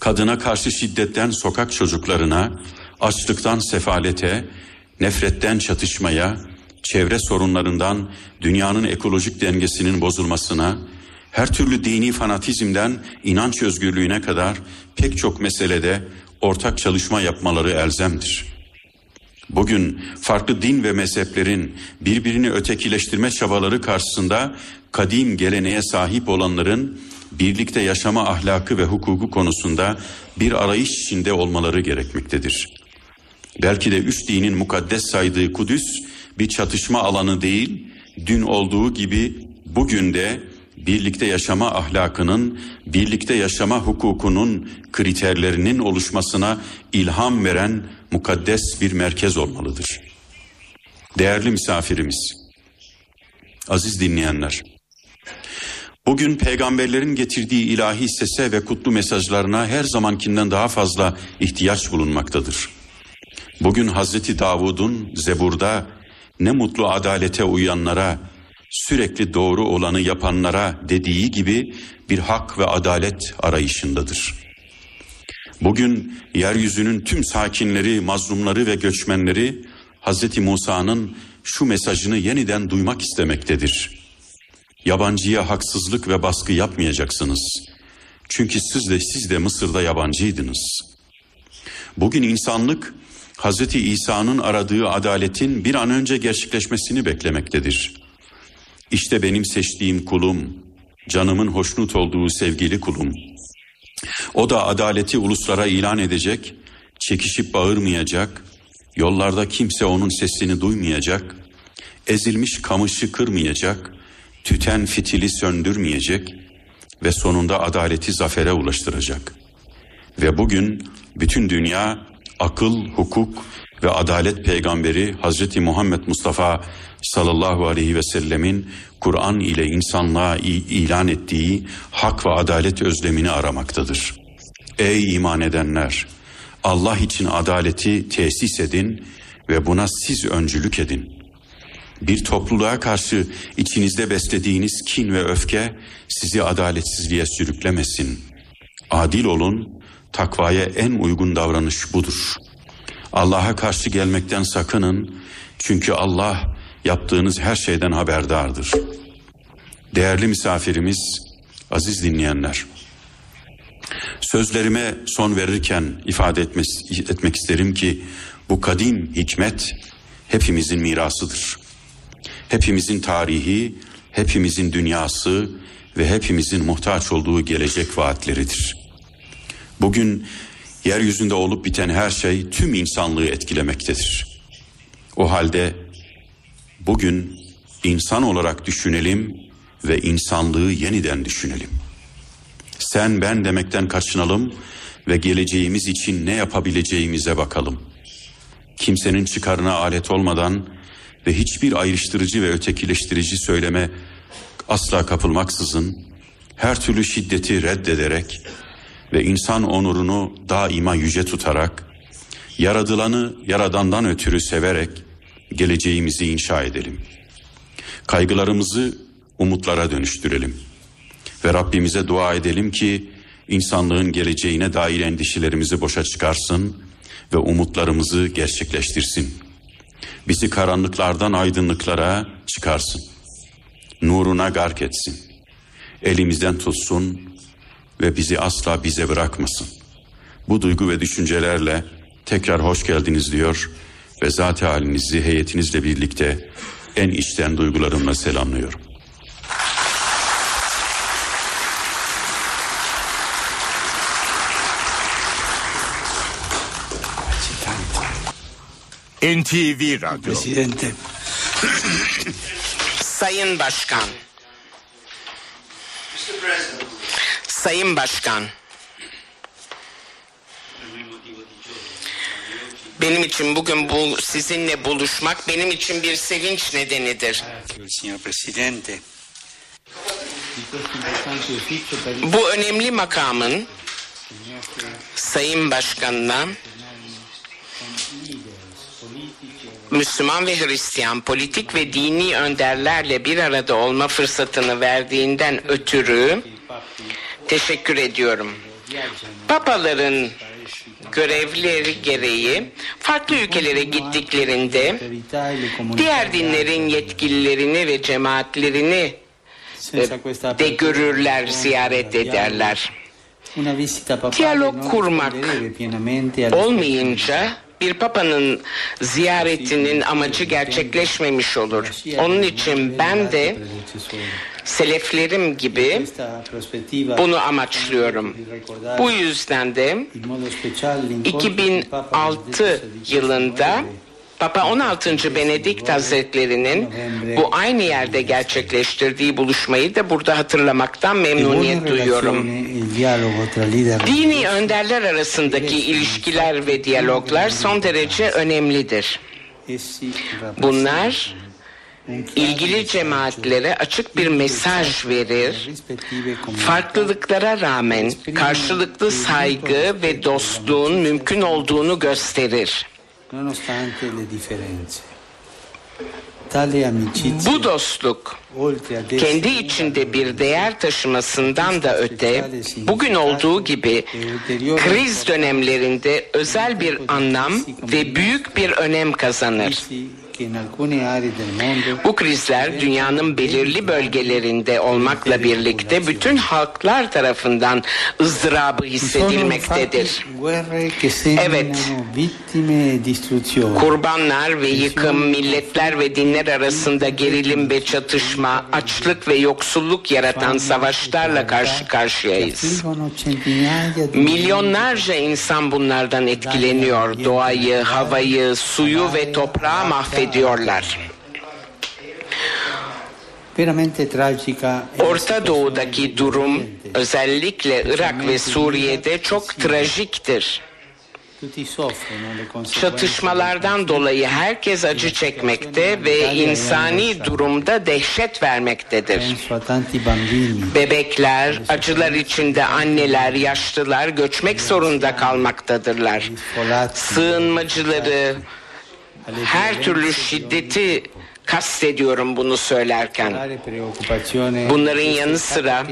kadına karşı şiddetten sokak çocuklarına, açlıktan sefalete, nefretten çatışmaya, çevre sorunlarından dünyanın ekolojik dengesinin bozulmasına, her türlü dini fanatizmden inanç özgürlüğüne kadar pek çok meselede ortak çalışma yapmaları elzemdir. Bugün farklı din ve mezheplerin birbirini ötekileştirme çabaları karşısında kadim geleneğe sahip olanların birlikte yaşama ahlakı ve hukuku konusunda bir arayış içinde olmaları gerekmektedir. Belki de üç dinin mukaddes saydığı Kudüs bir çatışma alanı değil, dün olduğu gibi bugün de birlikte yaşama ahlakının, birlikte yaşama hukukunun kriterlerinin oluşmasına ilham veren mukaddes bir merkez olmalıdır. Değerli misafirimiz, aziz dinleyenler, bugün peygamberlerin getirdiği ilahi sese ve kutlu mesajlarına her zamankinden daha fazla ihtiyaç bulunmaktadır. Bugün Hazreti Davud'un Zebur'da ne mutlu adalete uyanlara, sürekli doğru olanı yapanlara dediği gibi bir hak ve adalet arayışındadır. Bugün yeryüzünün tüm sakinleri, mazlumları ve göçmenleri Hazreti Musa'nın şu mesajını yeniden duymak istemektedir. Yabancıya haksızlık ve baskı yapmayacaksınız. Çünkü siz de siz de Mısır'da yabancıydınız. Bugün insanlık Hazreti İsa'nın aradığı adaletin bir an önce gerçekleşmesini beklemektedir. İşte benim seçtiğim kulum, canımın hoşnut olduğu sevgili kulum. O da adaleti uluslara ilan edecek, çekişip bağırmayacak, yollarda kimse onun sesini duymayacak, ezilmiş kamışı kırmayacak, tüten fitili söndürmeyecek ve sonunda adaleti zafere ulaştıracak. Ve bugün bütün dünya akıl, hukuk ve adalet peygamberi Hazreti Muhammed Mustafa sallallahu aleyhi ve sellemin Kur'an ile insanlığa ilan ettiği hak ve adalet özlemini aramaktadır. Ey iman edenler! Allah için adaleti tesis edin ve buna siz öncülük edin. Bir topluluğa karşı içinizde beslediğiniz kin ve öfke sizi adaletsizliğe sürüklemesin. Adil olun, takvaya en uygun davranış budur. Allah'a karşı gelmekten sakının çünkü Allah yaptığınız her şeyden haberdardır. Değerli misafirimiz, aziz dinleyenler. Sözlerime son verirken ifade etmek, etmek isterim ki bu kadim hikmet hepimizin mirasıdır. Hepimizin tarihi, hepimizin dünyası ve hepimizin muhtaç olduğu gelecek vaatleridir. Bugün yeryüzünde olup biten her şey tüm insanlığı etkilemektedir. O halde bugün insan olarak düşünelim ve insanlığı yeniden düşünelim. Sen ben demekten kaçınalım ve geleceğimiz için ne yapabileceğimize bakalım. Kimsenin çıkarına alet olmadan ve hiçbir ayrıştırıcı ve ötekileştirici söyleme asla kapılmaksızın her türlü şiddeti reddederek ve insan onurunu daima yüce tutarak yaradılanı yaradandan ötürü severek geleceğimizi inşa edelim. Kaygılarımızı umutlara dönüştürelim. Ve Rabbimize dua edelim ki insanlığın geleceğine dair endişelerimizi boşa çıkarsın ve umutlarımızı gerçekleştirsin. Bizi karanlıklardan aydınlıklara çıkarsın. Nuruna gark etsin. Elimizden tutsun ve bizi asla bize bırakmasın. Bu duygu ve düşüncelerle tekrar hoş geldiniz diyor ve zat halinizi heyetinizle birlikte en içten duygularımla selamlıyorum. NTV Radyo. Presidente. Sayın Başkan. Sayın Başkan. Benim için bugün bu sizinle buluşmak benim için bir sevinç nedenidir. Bu önemli makamın Sayın Başkanına Müslüman ve Hristiyan politik ve dini önderlerle bir arada olma fırsatını verdiğinden ötürü teşekkür ediyorum. Papaların görevleri gereği farklı ülkelere gittiklerinde diğer dinlerin yetkililerini ve cemaatlerini de görürler, ziyaret ederler. Diyalog kurmak olmayınca bir papanın ziyaretinin amacı gerçekleşmemiş olur. Onun için ben de seleflerim gibi bunu amaçlıyorum. Bu yüzden de 2006 yılında Papa 16. Benedikt Hazretleri'nin bu aynı yerde gerçekleştirdiği buluşmayı da burada hatırlamaktan memnuniyet duyuyorum. Dini önderler arasındaki ilişkiler ve diyaloglar son derece önemlidir. Bunlar ilgili cemaatlere açık bir mesaj verir, farklılıklara rağmen karşılıklı saygı ve dostluğun mümkün olduğunu gösterir. Bu dostluk kendi içinde bir değer taşımasından da öte bugün olduğu gibi kriz dönemlerinde özel bir anlam ve büyük bir önem kazanır. Bu krizler dünyanın belirli bölgelerinde olmakla birlikte bütün halklar tarafından ızdırabı hissedilmektedir. Evet, kurbanlar ve yıkım, milletler ve dinler arasında gerilim ve çatışma, açlık ve yoksulluk yaratan savaşlarla karşı karşıyayız. Milyonlarca insan bunlardan etkileniyor. Doğayı, havayı, suyu ve toprağı mahvediyorlar. Orta Doğu'daki durum özellikle Irak ve Suriye'de çok trajiktir. Çatışmalardan dolayı herkes acı çekmekte ve insani durumda dehşet vermektedir. Bebekler, acılar içinde anneler, yaşlılar göçmek zorunda kalmaktadırlar. Sığınmacıları, her türlü şiddeti kastediyorum bunu söylerken. Bunların yanı sıra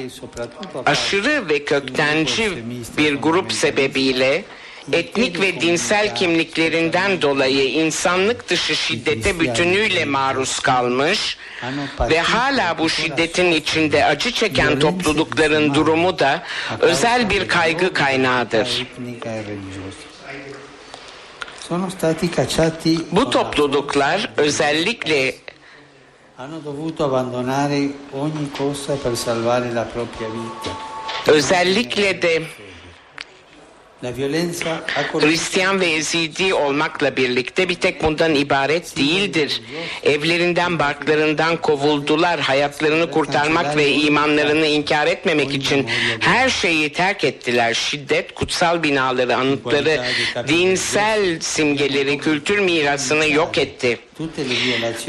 aşırı ve köktenci bir grup sebebiyle etnik ve dinsel kimliklerinden dolayı insanlık dışı şiddete bütünüyle maruz kalmış ve hala bu şiddetin içinde acı çeken toplulukların durumu da özel bir kaygı kaynağıdır. Bu topluluklar özellikle özellikle de Hristiyan ve Ezidi olmakla birlikte bir tek bundan ibaret değildir. Evlerinden, barklarından kovuldular. Hayatlarını kurtarmak ve imanlarını inkar etmemek için her şeyi terk ettiler. Şiddet, kutsal binaları, anıtları, dinsel simgeleri, kültür mirasını yok etti.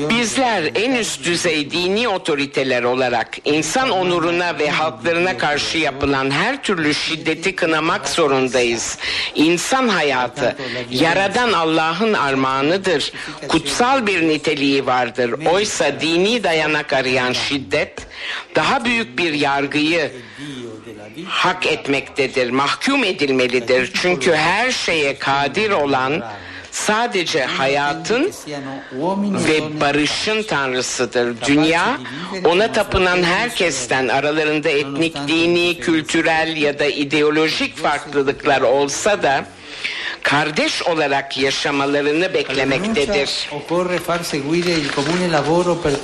Bizler en üst düzey dini otoriteler olarak insan onuruna ve halklarına karşı yapılan her türlü şiddeti kınamak zorundayız. İnsan hayatı yaradan Allah'ın armağanıdır. Kutsal bir niteliği vardır. Oysa dini dayanak arayan şiddet daha büyük bir yargıyı hak etmektedir, mahkum edilmelidir. Çünkü her şeye kadir olan sadece hayatın ve barışın tanrısıdır. Dünya ona tapınan herkesten aralarında etnik, dini, kültürel ya da ideolojik farklılıklar olsa da kardeş olarak yaşamalarını beklemektedir.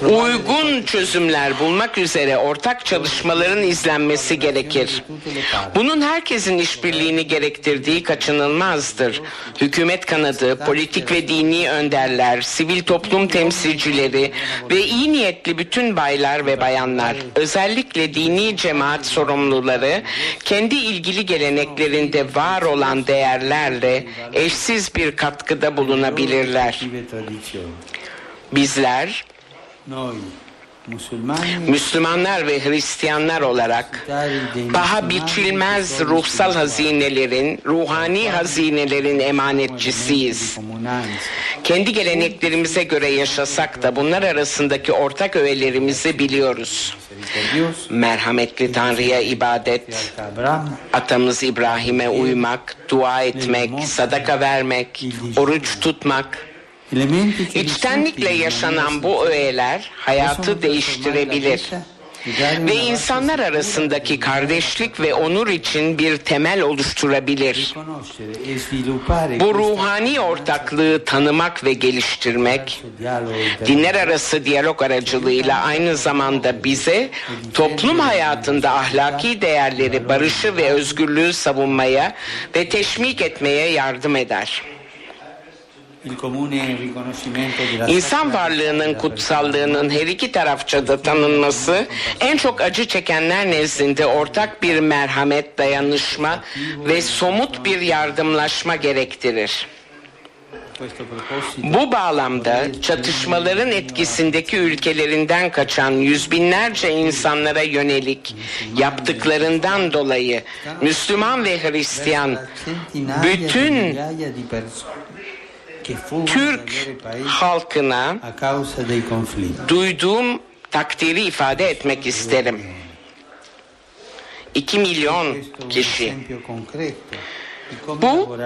Uygun çözümler bulmak üzere ortak çalışmaların izlenmesi gerekir. Bunun herkesin işbirliğini gerektirdiği kaçınılmazdır. Hükümet kanadı, politik ve dini önderler, sivil toplum temsilcileri ve iyi niyetli bütün baylar ve bayanlar, özellikle dini cemaat sorumluları kendi ilgili geleneklerinde var olan değerlerle eşsiz bir katkıda bulunabilirler. Bizler Müslümanlar ve Hristiyanlar olarak paha biçilmez ruhsal hazinelerin, ruhani hazinelerin emanetçisiyiz. Kendi geleneklerimize göre yaşasak da bunlar arasındaki ortak öğelerimizi biliyoruz. Merhametli Tanrı'ya ibadet, atamız İbrahim'e uymak, dua etmek, sadaka vermek, oruç tutmak, İçtenlikle yaşanan bu öğeler hayatı değiştirebilir ve insanlar arasındaki kardeşlik ve onur için bir temel oluşturabilir. Bu ruhani ortaklığı tanımak ve geliştirmek, dinler arası diyalog aracılığıyla aynı zamanda bize toplum hayatında ahlaki değerleri, barışı ve özgürlüğü savunmaya ve teşvik etmeye yardım eder. İnsan varlığının kutsallığının her iki tarafça da tanınması en çok acı çekenler nezdinde ortak bir merhamet, dayanışma ve somut bir yardımlaşma gerektirir. Bu bağlamda çatışmaların etkisindeki ülkelerinden kaçan yüz binlerce insanlara yönelik yaptıklarından dolayı Müslüman ve Hristiyan bütün Türk halkına duyduğum takdiri ifade etmek isterim. 2 milyon kişi. Bu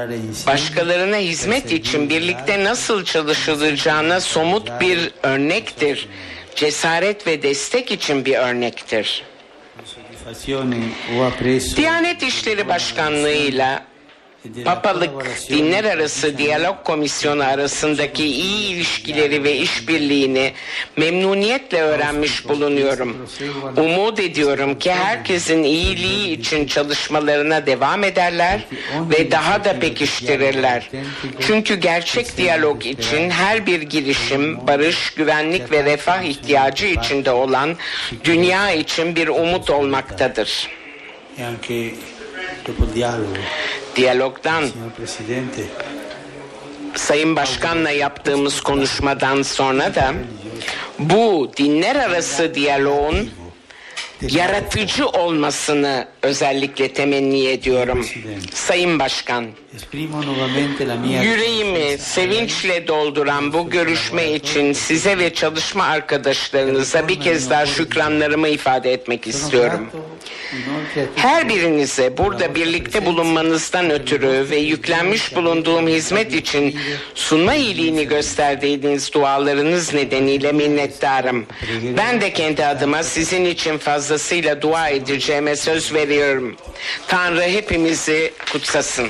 başkalarına hizmet için birlikte nasıl çalışılacağına somut bir örnektir. Cesaret ve destek için bir örnektir. Diyanet İşleri Başkanlığı'yla Papalık Dinler Arası Diyalog Komisyonu arasındaki iyi ilişkileri ve işbirliğini memnuniyetle öğrenmiş bulunuyorum. Umut ediyorum ki herkesin iyiliği için çalışmalarına devam ederler ve daha da pekiştirirler. Çünkü gerçek diyalog için her bir girişim barış, güvenlik ve refah ihtiyacı içinde olan dünya için bir umut olmaktadır. Diyalogdan Sayın Başkan'la yaptığımız konuşmadan sonra da? Bu dinler arası diyaloğun yaratıcı olmasını özellikle temenni ediyorum. Sayın Başkan, yüreğimi sevinçle dolduran bu görüşme için size ve çalışma arkadaşlarınıza bir kez daha şükranlarımı ifade etmek istiyorum. Her birinize burada birlikte bulunmanızdan ötürü ve yüklenmiş bulunduğum hizmet için sunma iyiliğini gösterdiğiniz dualarınız nedeniyle minnettarım. Ben de kendi adıma sizin için fazlasıyla dua edeceğime söz veriyorum. Tanrı hepimizi kutsasın.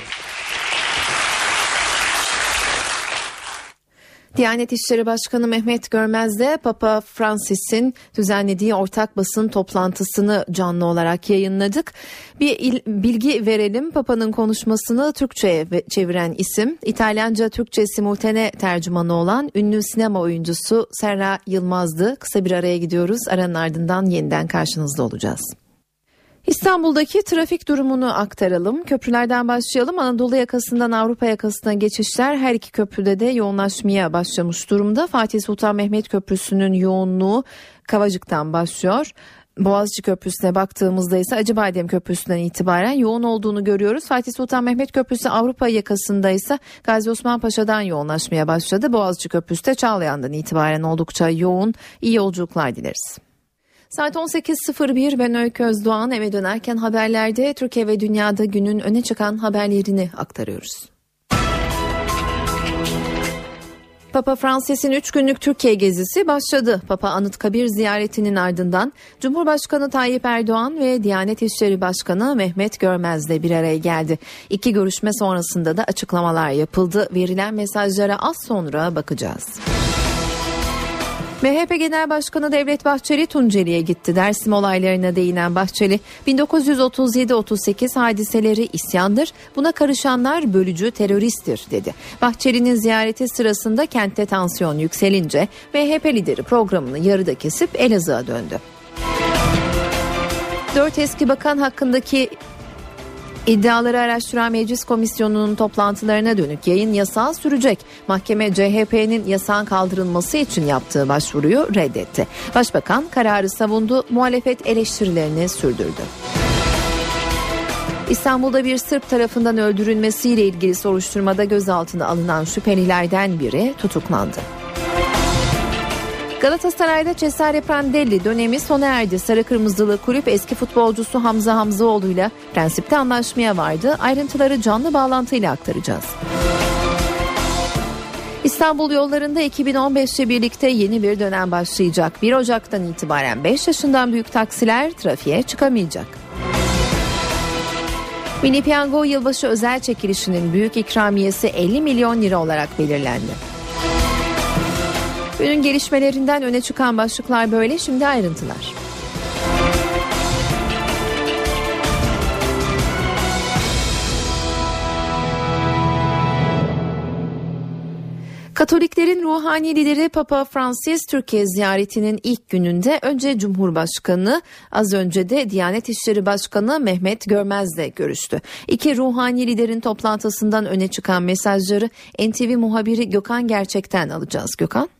Diyanet İşleri Başkanı Mehmet Görmez de Papa Francis'in düzenlediği ortak basın toplantısını canlı olarak yayınladık. Bir il, bilgi verelim. Papa'nın konuşmasını Türkçe'ye çeviren isim İtalyanca Türkçe simultane tercümanı olan ünlü sinema oyuncusu Serra Yılmaz'dı. Kısa bir araya gidiyoruz. Aranın ardından yeniden karşınızda olacağız. İstanbul'daki trafik durumunu aktaralım. Köprülerden başlayalım. Anadolu yakasından Avrupa yakasına geçişler her iki köprüde de yoğunlaşmaya başlamış durumda. Fatih Sultan Mehmet Köprüsü'nün yoğunluğu Kavacık'tan başlıyor. Boğaziçi Köprüsü'ne baktığımızda ise Acıbadem Köprüsü'nden itibaren yoğun olduğunu görüyoruz. Fatih Sultan Mehmet Köprüsü Avrupa yakasında ise Gazi Osman Paşa'dan yoğunlaşmaya başladı. Boğaziçi Köprüsü de Çağlayan'dan itibaren oldukça yoğun. İyi yolculuklar dileriz. Saat 18.01 ben Öykü Özdoğan eve dönerken haberlerde Türkiye ve dünyada günün öne çıkan haberlerini aktarıyoruz. Papa Francis'in 3 günlük Türkiye gezisi başladı. Papa Anıtkabir ziyaretinin ardından Cumhurbaşkanı Tayyip Erdoğan ve Diyanet İşleri Başkanı Mehmet Görmez de bir araya geldi. İki görüşme sonrasında da açıklamalar yapıldı. Verilen mesajlara az sonra bakacağız. MHP Genel Başkanı Devlet Bahçeli Tunceli'ye gitti. Dersim olaylarına değinen Bahçeli, 1937-38 hadiseleri isyandır, buna karışanlar bölücü teröristtir dedi. Bahçeli'nin ziyareti sırasında kentte tansiyon yükselince MHP lideri programını yarıda kesip Elazığ'a döndü. Dört eski bakan hakkındaki İddiaları araştıran Meclis Komisyonu'nun toplantılarına dönük yayın yasağı sürecek. Mahkeme CHP'nin yasağın kaldırılması için yaptığı başvuruyu reddetti. Başbakan kararı savundu, muhalefet eleştirilerini sürdürdü. İstanbul'da bir Sırp tarafından öldürülmesiyle ilgili soruşturmada gözaltına alınan şüphelilerden biri tutuklandı. Galatasaray'da Cesare Prandelli dönemi sona erdi. Sarı Kırmızılı kulüp eski futbolcusu Hamza Hamzaoğlu ile prensipte anlaşmaya vardı. Ayrıntıları canlı bağlantıyla aktaracağız. İstanbul yollarında 2015'te birlikte yeni bir dönem başlayacak. 1 Ocak'tan itibaren 5 yaşından büyük taksiler trafiğe çıkamayacak. Mini Piyango yılbaşı özel çekilişinin büyük ikramiyesi 50 milyon lira olarak belirlendi. Günün gelişmelerinden öne çıkan başlıklar böyle şimdi ayrıntılar. Katoliklerin ruhani lideri Papa Francis Türkiye ziyaretinin ilk gününde önce Cumhurbaşkanı az önce de Diyanet İşleri Başkanı Mehmet Görmez'le görüştü. İki ruhani liderin toplantısından öne çıkan mesajları NTV muhabiri Gökhan Gerçek'ten alacağız. Gökhan.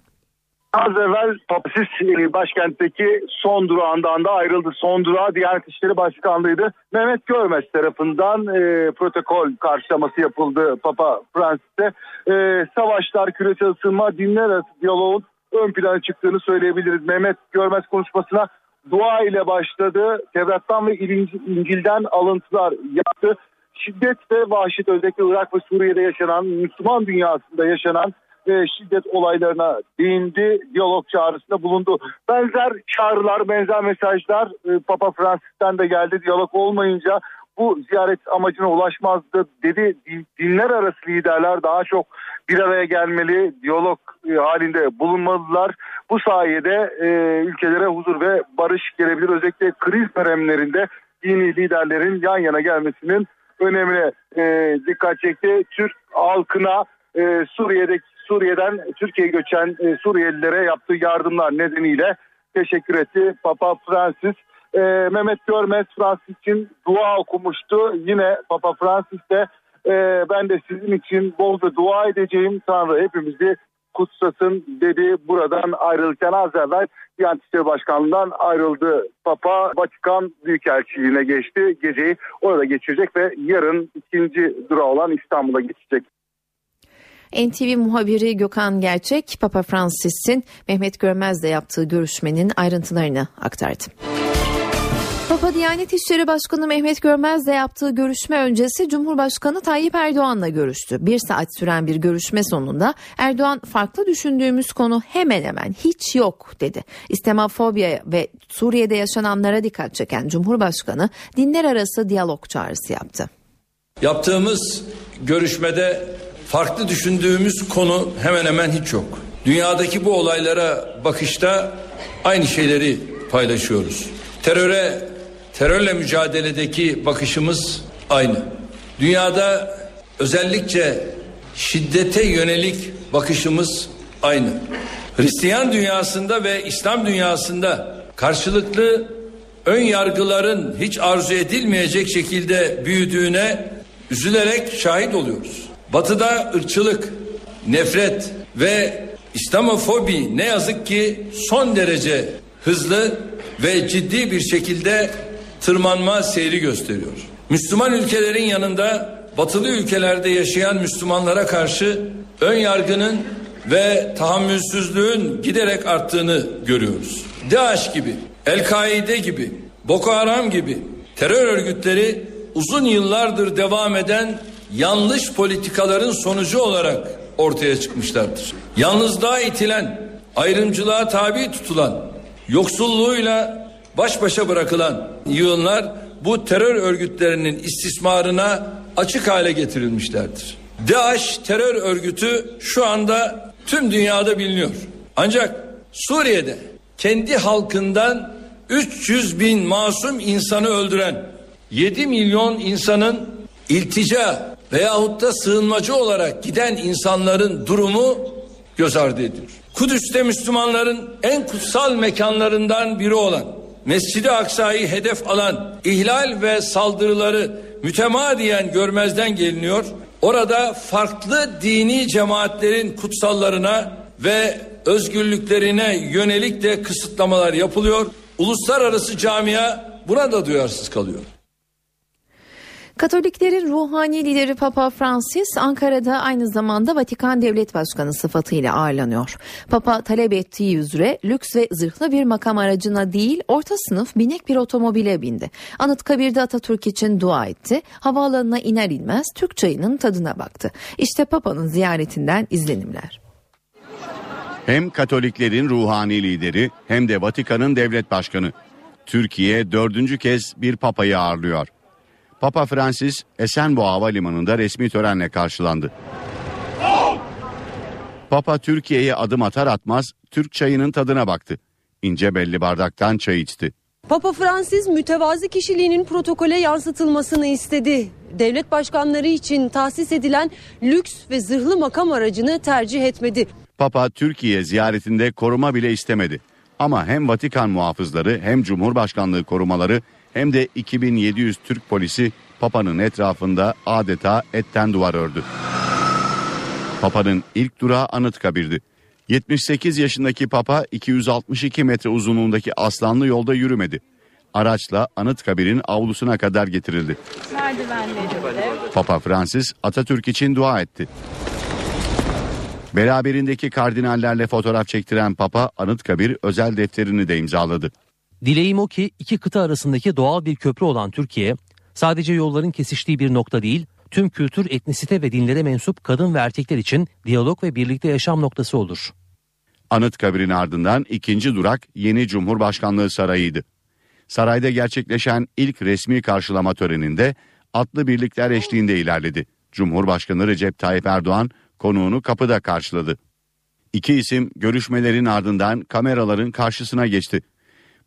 Az evvel Papasis e, başkentteki son durağından da ayrıldı. Son durağı Diyanet İşleri Başkanlığı'ydı. Mehmet Görmez tarafından e, protokol karşılaması yapıldı Papa Francis'te. E, savaşlar, küresel ısınma, dinler arası diyaloğun ön plana çıktığını söyleyebiliriz. Mehmet Görmez konuşmasına dua ile başladı. Tevrat'tan ve İncil'den alıntılar yaptı. Şiddet ve vahşet özellikle Irak ve Suriye'de yaşanan, Müslüman dünyasında yaşanan ve şiddet olaylarına değindi, diyalog çağrısında bulundu. Benzer çağrılar, benzer mesajlar e, Papa Francis'ten de geldi. Diyalog olmayınca bu ziyaret amacına ulaşmazdı dedi. Dinler arası liderler daha çok bir araya gelmeli, diyalog e, halinde bulunmalılar. Bu sayede e, ülkelere huzur ve barış gelebilir. Özellikle kriz dönemlerinde dini liderlerin yan yana gelmesinin önemine e, dikkat çekti. Türk halkına e, Suriye'deki Suriye'den Türkiye'ye göçen e, Suriyelilere yaptığı yardımlar nedeniyle teşekkür etti. Papa Francis e, Mehmet Görmez Francis için dua okumuştu. Yine Papa Francis de e, ben de sizin için bolca dua edeceğim. Tanrı hepimizi kutsasın dedi. Buradan ayrılırken az evvel Diyanet İşleri Başkanlığı'ndan ayrıldı. Papa Vatikan Büyükelçiliğine geçti. Geceyi orada geçirecek ve yarın ikinci durağı olan İstanbul'a geçecek. NTV muhabiri Gökhan Gerçek, Papa Francis'in Mehmet Görmez'le yaptığı görüşmenin ayrıntılarını aktardı. Papa Diyanet İşleri Başkanı Mehmet Görmez'le yaptığı görüşme öncesi Cumhurbaşkanı Tayyip Erdoğan'la görüştü. Bir saat süren bir görüşme sonunda Erdoğan farklı düşündüğümüz konu hemen hemen hiç yok dedi. İslamofobya ve Suriye'de yaşananlara dikkat çeken Cumhurbaşkanı dinler arası diyalog çağrısı yaptı. Yaptığımız görüşmede farklı düşündüğümüz konu hemen hemen hiç yok. Dünyadaki bu olaylara bakışta aynı şeyleri paylaşıyoruz. Teröre, terörle mücadeledeki bakışımız aynı. Dünyada özellikle şiddete yönelik bakışımız aynı. Hristiyan dünyasında ve İslam dünyasında karşılıklı ön yargıların hiç arzu edilmeyecek şekilde büyüdüğüne üzülerek şahit oluyoruz. Batıda ırkçılık, nefret ve İslamofobi ne yazık ki son derece hızlı ve ciddi bir şekilde tırmanma seyri gösteriyor. Müslüman ülkelerin yanında batılı ülkelerde yaşayan Müslümanlara karşı ön yargının ve tahammülsüzlüğün giderek arttığını görüyoruz. DAEŞ gibi, El-Kaide gibi, Boko Haram gibi terör örgütleri uzun yıllardır devam eden yanlış politikaların sonucu olarak ortaya çıkmışlardır. Yalnızlığa itilen, ayrımcılığa tabi tutulan, yoksulluğuyla baş başa bırakılan yığınlar bu terör örgütlerinin istismarına açık hale getirilmişlerdir. DAEŞ terör örgütü şu anda tüm dünyada biliniyor. Ancak Suriye'de kendi halkından 300 bin masum insanı öldüren 7 milyon insanın iltica veyahut da sığınmacı olarak giden insanların durumu göz ardı ediyor. Kudüs'te Müslümanların en kutsal mekanlarından biri olan Mescid-i Aksa'yı hedef alan ihlal ve saldırıları mütemadiyen görmezden geliniyor. Orada farklı dini cemaatlerin kutsallarına ve özgürlüklerine yönelik de kısıtlamalar yapılıyor. Uluslararası camia buna da duyarsız kalıyor. Katoliklerin ruhani lideri Papa Francis Ankara'da aynı zamanda Vatikan Devlet Başkanı sıfatıyla ağırlanıyor. Papa talep ettiği üzere lüks ve zırhlı bir makam aracına değil orta sınıf binek bir otomobile bindi. Anıtkabir'de Atatürk için dua etti. Havaalanına iner inmez Türk çayının tadına baktı. İşte Papa'nın ziyaretinden izlenimler. Hem Katoliklerin ruhani lideri hem de Vatikan'ın devlet başkanı. Türkiye dördüncü kez bir papayı ağırlıyor. Papa Francis Esenboğa Havalimanı'nda resmi törenle karşılandı. Papa Türkiye'ye adım atar atmaz Türk çayının tadına baktı. İnce belli bardaktan çay içti. Papa Francis mütevazi kişiliğinin protokole yansıtılmasını istedi. Devlet başkanları için tahsis edilen lüks ve zırhlı makam aracını tercih etmedi. Papa Türkiye ziyaretinde koruma bile istemedi. Ama hem Vatikan muhafızları hem Cumhurbaşkanlığı korumaları hem de 2700 Türk polisi Papa'nın etrafında adeta etten duvar ördü. Papa'nın ilk durağı Anıtkabir'di. 78 yaşındaki Papa 262 metre uzunluğundaki aslanlı yolda yürümedi. Araçla Anıtkabir'in avlusuna kadar getirildi. Papa Francis Atatürk için dua etti. Beraberindeki kardinallerle fotoğraf çektiren Papa Anıtkabir özel defterini de imzaladı. Dileğim o ki iki kıta arasındaki doğal bir köprü olan Türkiye sadece yolların kesiştiği bir nokta değil, tüm kültür, etnisite ve dinlere mensup kadın ve erkekler için diyalog ve birlikte yaşam noktası olur. Anıtkabir'in ardından ikinci durak yeni Cumhurbaşkanlığı Sarayı'ydı. Sarayda gerçekleşen ilk resmi karşılama töreninde atlı birlikler eşliğinde ilerledi. Cumhurbaşkanı Recep Tayyip Erdoğan konuğunu kapıda karşıladı. İki isim görüşmelerin ardından kameraların karşısına geçti.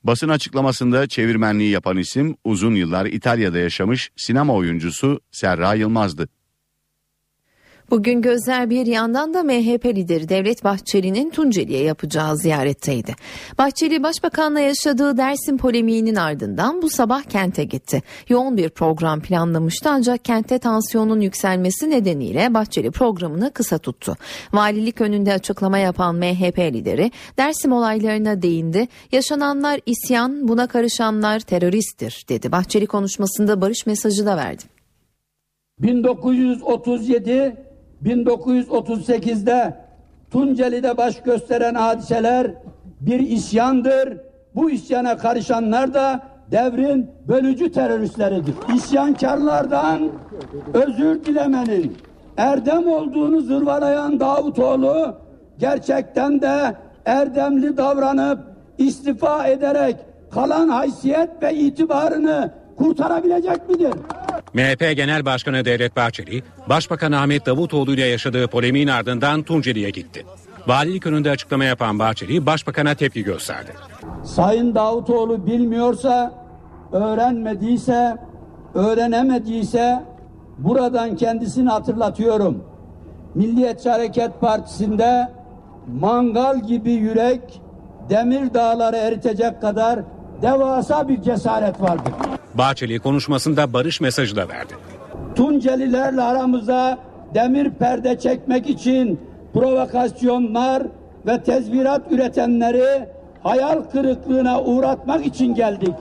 Basın açıklamasında çevirmenliği yapan isim uzun yıllar İtalya'da yaşamış sinema oyuncusu Serra Yılmaz'dı. Bugün gözler bir yandan da MHP lideri Devlet Bahçeli'nin Tunceli'ye yapacağı ziyaretteydi. Bahçeli Başbakan'la yaşadığı Dersim polemiğinin ardından bu sabah kente gitti. Yoğun bir program planlamıştı ancak kentte tansiyonun yükselmesi nedeniyle Bahçeli programını kısa tuttu. Valilik önünde açıklama yapan MHP lideri Dersim olaylarına değindi. Yaşananlar isyan, buna karışanlar teröristtir dedi. Bahçeli konuşmasında barış mesajı da verdi. 1937 1938'de Tunceli'de baş gösteren hadiseler bir isyandır. Bu isyana karışanlar da devrin bölücü teröristleridir. İsyankarlardan özür dilemenin erdem olduğunu zırvalayan Davutoğlu gerçekten de erdemli davranıp istifa ederek kalan haysiyet ve itibarını kurtarabilecek midir? MHP Genel Başkanı Devlet Bahçeli, Başbakan Ahmet Davutoğlu ile yaşadığı polemiğin ardından Tunceli'ye gitti. Valilik önünde açıklama yapan Bahçeli, Başbakan'a tepki gösterdi. Sayın Davutoğlu bilmiyorsa, öğrenmediyse, öğrenemediyse buradan kendisini hatırlatıyorum. Milliyetçi Hareket Partisi'nde mangal gibi yürek demir dağları eritecek kadar devasa bir cesaret vardır. Bahçeli konuşmasında barış mesajı da verdi. Tuncelilerle aramıza demir perde çekmek için provokasyonlar ve tezvirat üretenleri hayal kırıklığına uğratmak için geldik.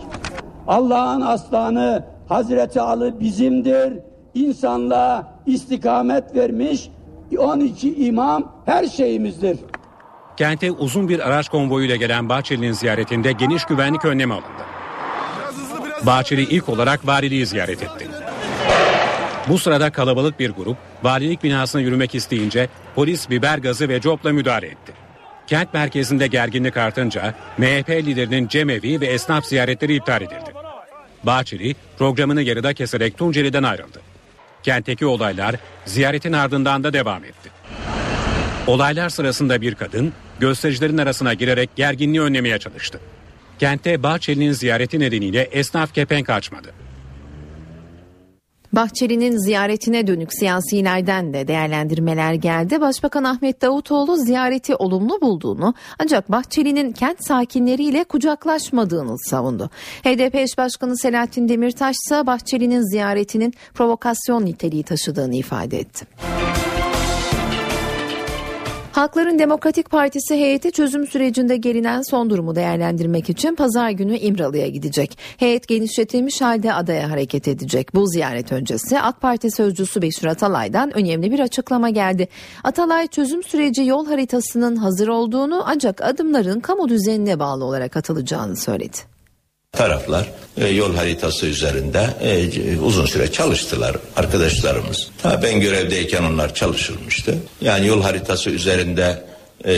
Allah'ın aslanı Hazreti Ali bizimdir. İnsanlığa istikamet vermiş 12 imam her şeyimizdir. Kente uzun bir araç konvoyuyla gelen Bahçeli'nin ziyaretinde geniş güvenlik önlemi alındı. Bahçeli ilk olarak valiliği ziyaret etti. Bu sırada kalabalık bir grup valilik binasına yürümek isteyince polis biber gazı ve copla müdahale etti. Kent merkezinde gerginlik artınca MHP liderinin cemevi ve esnaf ziyaretleri iptal edildi. Bahçeli programını yarıda keserek Tunceli'den ayrıldı. Kentteki olaylar ziyaretin ardından da devam etti. Olaylar sırasında bir kadın göstericilerin arasına girerek gerginliği önlemeye çalıştı. Kente Bahçeli'nin ziyareti nedeniyle esnaf kepenk açmadı. Bahçeli'nin ziyaretine dönük siyasilerden de değerlendirmeler geldi. Başbakan Ahmet Davutoğlu ziyareti olumlu bulduğunu ancak Bahçeli'nin kent sakinleriyle kucaklaşmadığını savundu. HDP eş başkanı Selahattin Demirtaş ise Bahçeli'nin ziyaretinin provokasyon niteliği taşıdığını ifade etti. Halkların Demokratik Partisi heyeti çözüm sürecinde gelinen son durumu değerlendirmek için pazar günü İmralı'ya gidecek. Heyet genişletilmiş halde adaya hareket edecek. Bu ziyaret öncesi AK Parti sözcüsü Beşir Atalay'dan önemli bir açıklama geldi. Atalay çözüm süreci yol haritasının hazır olduğunu ancak adımların kamu düzenine bağlı olarak atılacağını söyledi. Taraflar e, yol haritası üzerinde e, uzun süre çalıştılar arkadaşlarımız. Ha, ben görevdeyken onlar çalışılmıştı. Yani yol haritası üzerinde e,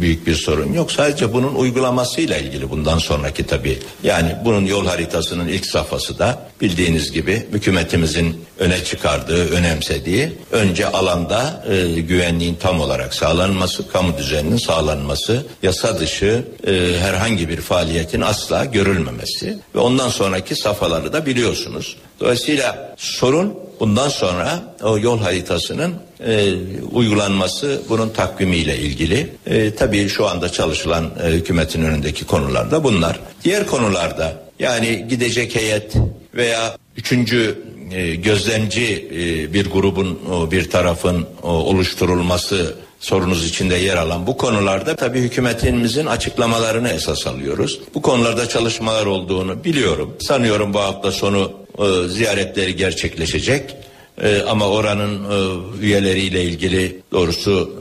büyük bir sorun yok. Sadece bunun uygulamasıyla ilgili bundan sonraki tabii. Yani bunun yol haritasının ilk safhası da bildiğiniz gibi hükümetimizin öne çıkardığı, önemsediği önce alanda e, güvenliğin tam olarak sağlanması, kamu düzeninin sağlanması, yasa dışı e, herhangi bir faaliyetin asla görülmemesi ve ondan sonraki safhaları da biliyorsunuz. Dolayısıyla sorun bundan sonra o yol haritasının e, uygulanması bunun takvimiyle ilgili. E, tabii şu anda çalışılan e, hükümetin önündeki konular da bunlar. Diğer konularda yani gidecek heyet veya üçüncü e, gözlemci e, bir grubun bir tarafın oluşturulması sorunuz içinde yer alan bu konularda tabii hükümetimizin açıklamalarını esas alıyoruz. Bu konularda çalışmalar olduğunu biliyorum. Sanıyorum bu hafta sonu e, ziyaretleri gerçekleşecek. E, ama oranın e, üyeleriyle ilgili doğrusu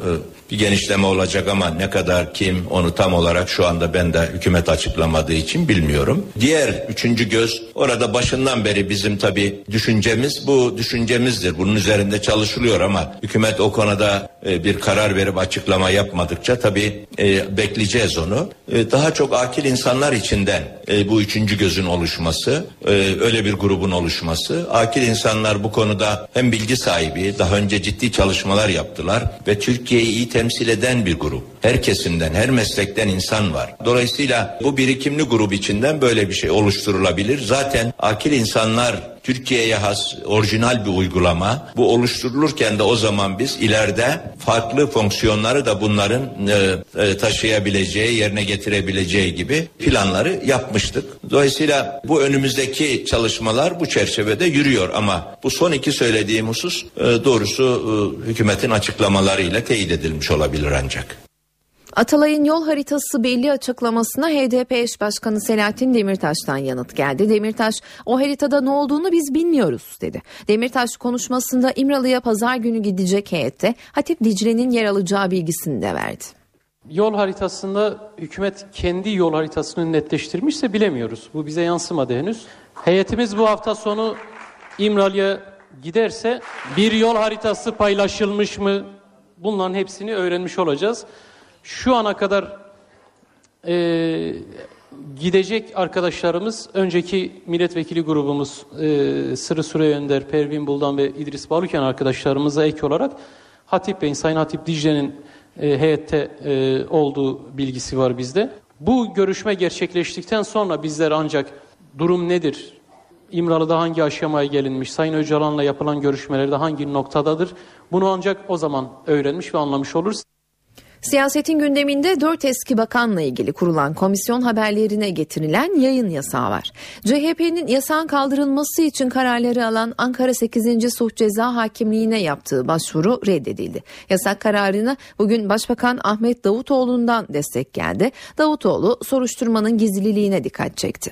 bir genişleme olacak ama ne kadar kim onu tam olarak şu anda ben de hükümet açıklamadığı için bilmiyorum. Diğer üçüncü göz orada başından beri bizim tabi düşüncemiz bu düşüncemizdir. Bunun üzerinde çalışılıyor ama hükümet o konuda e, bir karar verip açıklama yapmadıkça tabi e, bekleyeceğiz onu. E, daha çok akil insanlar içinden e, bu üçüncü gözün oluşması, e, öyle bir grubun oluşması. Akil insanlar bu konuda hem bilgi sahibi, daha önce ciddi çalışmalar yaptılar ve Türkiye'yi iyi temsil eden bir grup. Her kesimden, her meslekten insan var. Dolayısıyla bu birikimli grup içinden böyle bir şey oluşturulabilir. Zaten akil insanlar Türkiye'ye has orijinal bir uygulama. Bu oluşturulurken de o zaman biz ileride farklı fonksiyonları da bunların e, e, taşıyabileceği, yerine getirebileceği gibi planları yapmıştık. Dolayısıyla bu önümüzdeki çalışmalar bu çerçevede yürüyor ama bu son iki söylediğim husus e, doğrusu e, hükümetin açıklamalarıyla teyit edilmiş olabilir ancak. Atalay'ın yol haritası belli açıklamasına HDP eş başkanı Selahattin Demirtaş'tan yanıt geldi. Demirtaş o haritada ne olduğunu biz bilmiyoruz dedi. Demirtaş konuşmasında İmralı'ya pazar günü gidecek heyette Hatip Dicle'nin yer alacağı bilgisini de verdi. Yol haritasında hükümet kendi yol haritasını netleştirmişse bilemiyoruz. Bu bize yansımadı henüz. Heyetimiz bu hafta sonu İmralı'ya giderse bir yol haritası paylaşılmış mı? Bunların hepsini öğrenmiş olacağız. Şu ana kadar e, gidecek arkadaşlarımız önceki milletvekili grubumuz e, Sırrı Süre Önder, Pervin Buldan ve İdris Baluken arkadaşlarımıza ek olarak Hatip Bey'in, Sayın Hatip Dicle'nin e, heyette e, olduğu bilgisi var bizde. Bu görüşme gerçekleştikten sonra bizler ancak durum nedir? İmralı'da hangi aşamaya gelinmiş? Sayın Öcalan'la yapılan görüşmelerde hangi noktadadır? Bunu ancak o zaman öğrenmiş ve anlamış oluruz. Siyasetin gündeminde dört eski bakanla ilgili kurulan komisyon haberlerine getirilen yayın yasağı var. CHP'nin yasağın kaldırılması için kararları alan Ankara 8. Suç Ceza Hakimliği'ne yaptığı başvuru reddedildi. Yasak kararına bugün Başbakan Ahmet Davutoğlu'ndan destek geldi. Davutoğlu soruşturmanın gizliliğine dikkat çekti.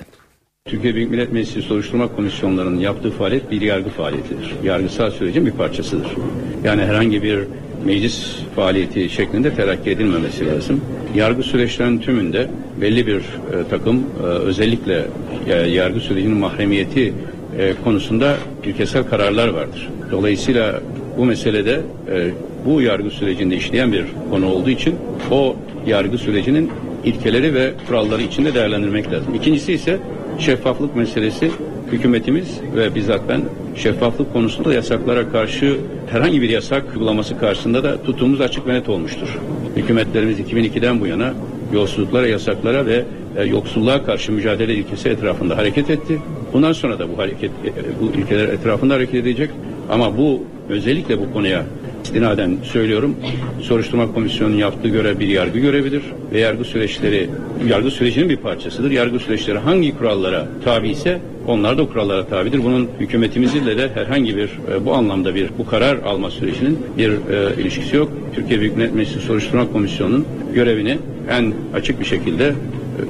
Türkiye Büyük Millet Meclisi soruşturma komisyonlarının yaptığı faaliyet bir yargı faaliyetidir. Yargısal sürecin bir parçasıdır. Yani herhangi bir meclis faaliyeti şeklinde terakki edilmemesi lazım. Yargı süreçlerinin tümünde belli bir e, takım e, özellikle e, yargı sürecinin mahremiyeti e, konusunda ilkesel kararlar vardır. Dolayısıyla bu meselede e, bu yargı sürecinde işleyen bir konu olduğu için o yargı sürecinin ilkeleri ve kuralları içinde değerlendirmek lazım. İkincisi ise şeffaflık meselesi hükümetimiz ve bizzat ben şeffaflık konusunda yasaklara karşı herhangi bir yasak uygulaması karşısında da tutumumuz açık ve net olmuştur. Hükümetlerimiz 2002'den bu yana yolsuzluklara, yasaklara ve e, yoksulluğa karşı mücadele ilkesi etrafında hareket etti. Bundan sonra da bu hareket e, bu ilkeler etrafında hareket edecek. Ama bu özellikle bu konuya istinaden söylüyorum. Soruşturma komisyonunun yaptığı görev bir yargı görevidir ve yargı süreçleri yargı sürecinin bir parçasıdır. Yargı süreçleri hangi kurallara tabi ise onlar da kurallara tabidir. Bunun hükümetimizle de herhangi bir e, bu anlamda bir bu karar alma sürecinin bir e, ilişkisi yok. Türkiye Büyük Millet Meclisi Soruşturma Komisyonu'nun görevini en açık bir şekilde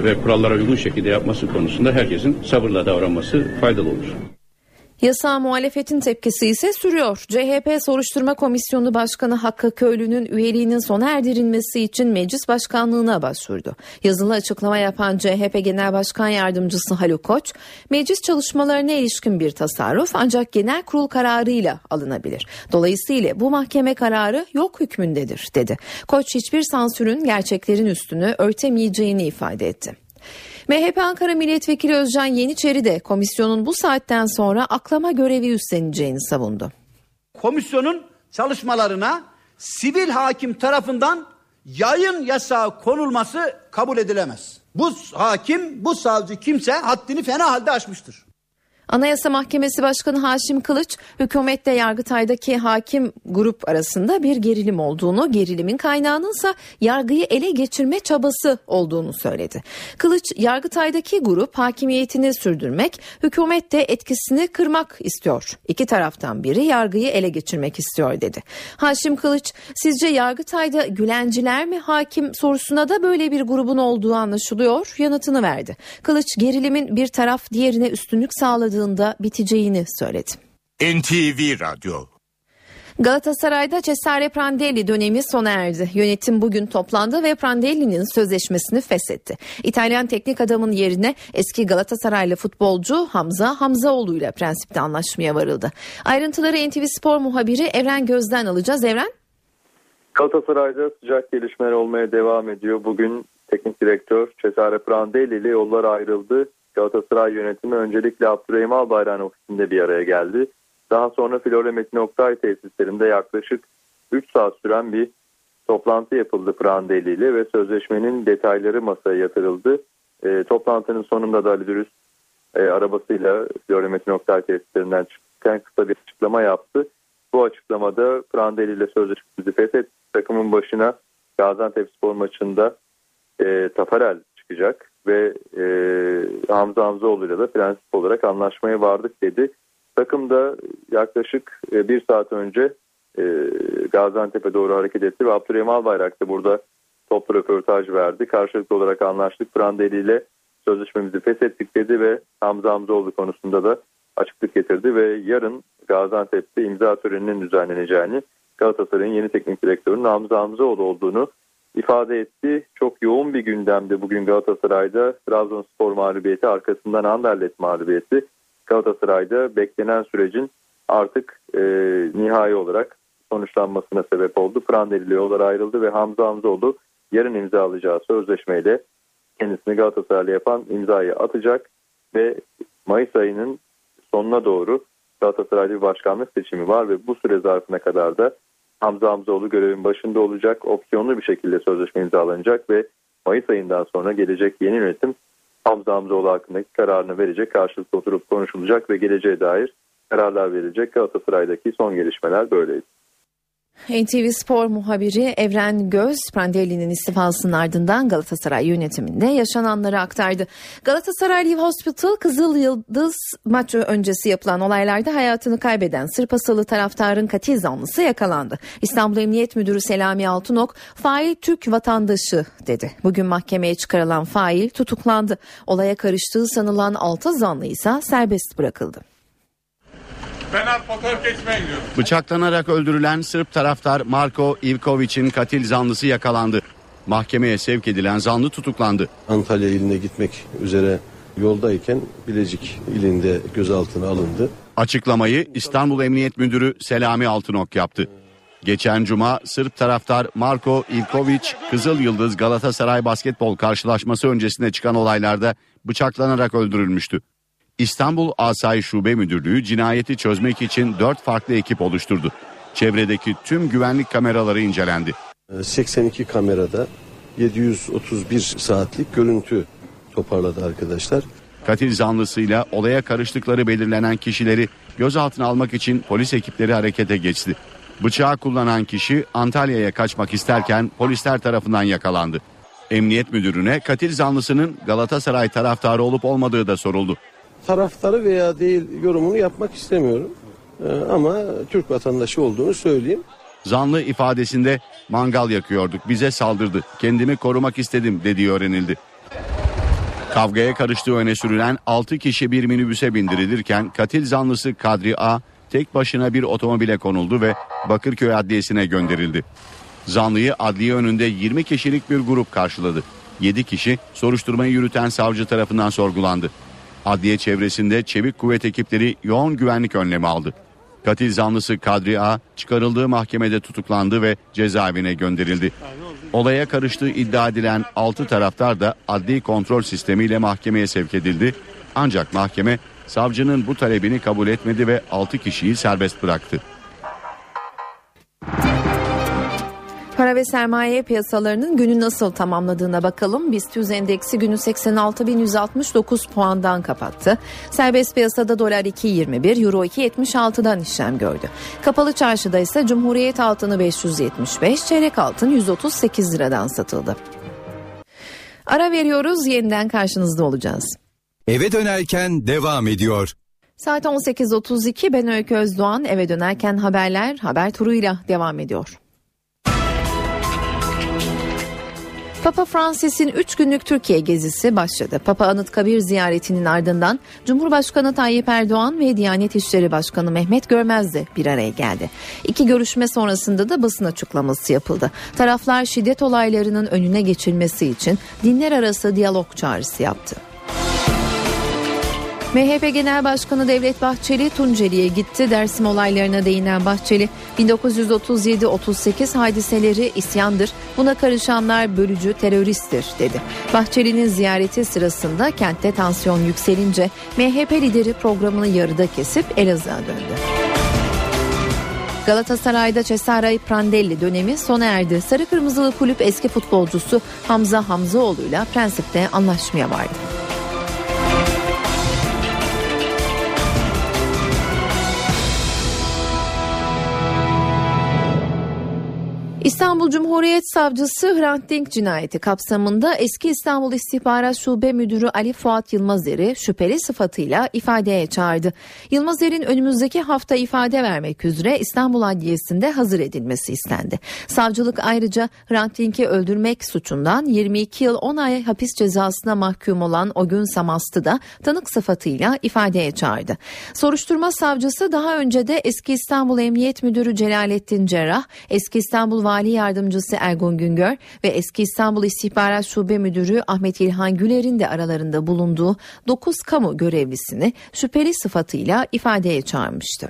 ve kurallara uygun şekilde yapması konusunda herkesin sabırla davranması faydalı olur. Yasa muhalefetin tepkisi ise sürüyor. CHP Soruşturma Komisyonu Başkanı Hakkı Köylü'nün üyeliğinin sona erdirilmesi için meclis başkanlığına başvurdu. Yazılı açıklama yapan CHP Genel Başkan Yardımcısı Haluk Koç, meclis çalışmalarına ilişkin bir tasarruf ancak genel kurul kararıyla alınabilir. Dolayısıyla bu mahkeme kararı yok hükmündedir dedi. Koç hiçbir sansürün gerçeklerin üstünü örtemeyeceğini ifade etti. MHP Ankara Milletvekili Özcan Yeniçeri de komisyonun bu saatten sonra aklama görevi üstleneceğini savundu. Komisyonun çalışmalarına sivil hakim tarafından yayın yasağı konulması kabul edilemez. Bu hakim, bu savcı kimse haddini fena halde aşmıştır. Anayasa Mahkemesi Başkanı Haşim Kılıç, hükümette Yargıtay'daki hakim grup arasında bir gerilim olduğunu, gerilimin kaynağının ise yargıyı ele geçirme çabası olduğunu söyledi. Kılıç, Yargıtay'daki grup hakimiyetini sürdürmek, hükümette etkisini kırmak istiyor. İki taraftan biri yargıyı ele geçirmek istiyor dedi. Haşim Kılıç, sizce Yargıtay'da Gülenciler mi hakim sorusuna da böyle bir grubun olduğu anlaşılıyor, yanıtını verdi. Kılıç, gerilimin bir taraf diğerine üstünlük sağladığı yılında biteceğini söyledi. NTV Radyo Galatasaray'da Cesare Prandelli dönemi sona erdi. Yönetim bugün toplandı ve Prandelli'nin sözleşmesini feshetti. İtalyan teknik adamın yerine eski Galatasaraylı futbolcu Hamza Hamzaoğlu ile prensipte anlaşmaya varıldı. Ayrıntıları NTV Spor muhabiri Evren Gözden alacağız. Evren? Galatasaray'da sıcak gelişmeler olmaya devam ediyor. Bugün teknik direktör Cesare Prandelli ile yollar ayrıldı. Galatasaray yönetimi öncelikle Abdurrahim Albayrak'ın ofisinde bir araya geldi. Daha sonra Flora Metin Oktay tesislerinde yaklaşık 3 saat süren bir toplantı yapıldı Prandelli ile ve sözleşmenin detayları masaya yatırıldı. E, toplantının sonunda da Ali Dürüst e, arabasıyla Floriometrin Oktay tesislerinden çıkarken kısa bir açıklama yaptı. Bu açıklamada Prandelli ile sözleşmemizi feshet takımın başına Gaziantep spor maçında e, Tafarel çıkacak ve e, Hamza Hamzaoğlu ile de prensip olarak anlaşmaya vardık dedi. Takım da yaklaşık e, bir saat önce e, Gaziantep'e doğru hareket etti ve Abdurrahim Albayrak da burada toplu röportaj verdi. Karşılıklı olarak anlaştık. Prandelli ile sözleşmemizi feshettik dedi ve Hamza Hamzaoğlu konusunda da açıklık getirdi ve yarın Gaziantep'te imza töreninin düzenleneceğini Galatasaray'ın yeni teknik direktörünün Hamza Hamzaoğlu olduğunu ifade etti. Çok yoğun bir gündemde bugün Galatasaray'da Trabzonspor mağlubiyeti arkasından Anderlet mağlubiyeti. Galatasaray'da beklenen sürecin artık e, nihai olarak sonuçlanmasına sebep oldu. Prandelli yollar ayrıldı ve Hamza Hamzoğlu yarın imzalayacağı sözleşmeyle kendisini Galatasaray'la yapan imzayı atacak ve Mayıs ayının sonuna doğru Galatasaray'da bir başkanlık seçimi var ve bu süre zarfına kadar da Hamza Hamzoğlu görevin başında olacak. Opsiyonlu bir şekilde sözleşme imzalanacak ve Mayıs ayından sonra gelecek yeni yönetim Hamza Hamzoğlu hakkındaki kararını verecek. Karşılıklı oturup konuşulacak ve geleceğe dair kararlar verilecek. Galatasaray'daki son gelişmeler böyleydi. NTV Spor muhabiri Evren Göz, Prandelli'nin istifasının ardından Galatasaray yönetiminde yaşananları aktardı. Galatasaray Live Hospital Kızıl Yıldız maçı öncesi yapılan olaylarda hayatını kaybeden Sırp asıllı taraftarın katil zanlısı yakalandı. İstanbul Emniyet Müdürü Selami Altınok, fail Türk vatandaşı dedi. Bugün mahkemeye çıkarılan fail tutuklandı. Olaya karıştığı sanılan 6 zanlı ise serbest bırakıldı. Ben fotoğraf geçmeye gidiyorum. Bıçaklanarak öldürülen Sırp taraftar Marko Ivkovic'in katil zanlısı yakalandı. Mahkemeye sevk edilen zanlı tutuklandı. Antalya iline gitmek üzere yoldayken Bilecik ilinde gözaltına alındı. Açıklamayı İstanbul Emniyet Müdürü Selami Altınok yaptı. Geçen cuma Sırp taraftar Marko Ivkovic Kızıl Yıldız Galatasaray basketbol karşılaşması öncesinde çıkan olaylarda bıçaklanarak öldürülmüştü. İstanbul Asayiş Şube Müdürlüğü cinayeti çözmek için 4 farklı ekip oluşturdu. Çevredeki tüm güvenlik kameraları incelendi. 82 kamerada 731 saatlik görüntü toparladı arkadaşlar. Katil zanlısıyla olaya karıştıkları belirlenen kişileri gözaltına almak için polis ekipleri harekete geçti. Bıçağı kullanan kişi Antalya'ya kaçmak isterken polisler tarafından yakalandı. Emniyet müdürüne katil zanlısının Galatasaray taraftarı olup olmadığı da soruldu taraftarı veya değil yorumunu yapmak istemiyorum. Ee, ama Türk vatandaşı olduğunu söyleyeyim. Zanlı ifadesinde mangal yakıyorduk bize saldırdı kendimi korumak istedim dediği öğrenildi. Kavgaya karıştığı öne sürülen 6 kişi bir minibüse bindirilirken katil zanlısı Kadri A tek başına bir otomobile konuldu ve Bakırköy Adliyesi'ne gönderildi. Zanlıyı adliye önünde 20 kişilik bir grup karşıladı. 7 kişi soruşturmayı yürüten savcı tarafından sorgulandı. Adliye çevresinde çevik kuvvet ekipleri yoğun güvenlik önlemi aldı. Katil zanlısı Kadri A çıkarıldığı mahkemede tutuklandı ve cezaevine gönderildi. Olaya karıştığı iddia edilen 6 taraftar da adli kontrol sistemiyle mahkemeye sevk edildi. Ancak mahkeme savcının bu talebini kabul etmedi ve 6 kişiyi serbest bıraktı. Para ve sermaye piyasalarının günü nasıl tamamladığına bakalım. BIST 100 endeksi günü 86.169 puandan kapattı. Serbest piyasada dolar 2.21, euro 2.76'dan işlem gördü. Kapalı çarşıda ise Cumhuriyet altını 575, çeyrek altın 138 liradan satıldı. Ara veriyoruz, yeniden karşınızda olacağız. Eve dönerken devam ediyor. Saat 18.32 ben Öykü Özdoğan eve dönerken haberler haber turuyla devam ediyor. Papa Francis'in 3 günlük Türkiye gezisi başladı. Papa Anıtkabir ziyaretinin ardından Cumhurbaşkanı Tayyip Erdoğan ve Diyanet İşleri Başkanı Mehmet Görmez de bir araya geldi. İki görüşme sonrasında da basın açıklaması yapıldı. Taraflar şiddet olaylarının önüne geçilmesi için dinler arası diyalog çağrısı yaptı. MHP Genel Başkanı Devlet Bahçeli Tunceli'ye gitti. Dersim olaylarına değinen Bahçeli 1937-38 hadiseleri isyandır. Buna karışanlar bölücü teröristtir dedi. Bahçeli'nin ziyareti sırasında kentte tansiyon yükselince MHP lideri programını yarıda kesip Elazığ'a döndü. Galatasaray'da Cesare Prandelli dönemi sona erdi. Sarı Kırmızılı kulüp eski futbolcusu Hamza Hamzaoğlu'yla prensipte anlaşmaya vardı. İstanbul Cumhuriyet Savcısı Hrant Dink cinayeti kapsamında eski İstanbul İstihbarat Şube Müdürü Ali Fuat Yılmazer'i şüpheli sıfatıyla ifadeye çağırdı. Yılmazer'in önümüzdeki hafta ifade vermek üzere İstanbul Adliyesi'nde hazır edilmesi istendi. Savcılık ayrıca Hrant Dink'i öldürmek suçundan 22 yıl 10 ay hapis cezasına mahkum olan o gün Samast'ı da tanık sıfatıyla ifadeye çağırdı. Soruşturma savcısı daha önce de eski İstanbul Emniyet Müdürü Celalettin Cerrah, eski İstanbul Vali Yardımcısı Ergun Güngör ve eski İstanbul İstihbarat Şube Müdürü Ahmet İlhan Güler'in de aralarında bulunduğu 9 kamu görevlisini şüpheli sıfatıyla ifadeye çağırmıştı.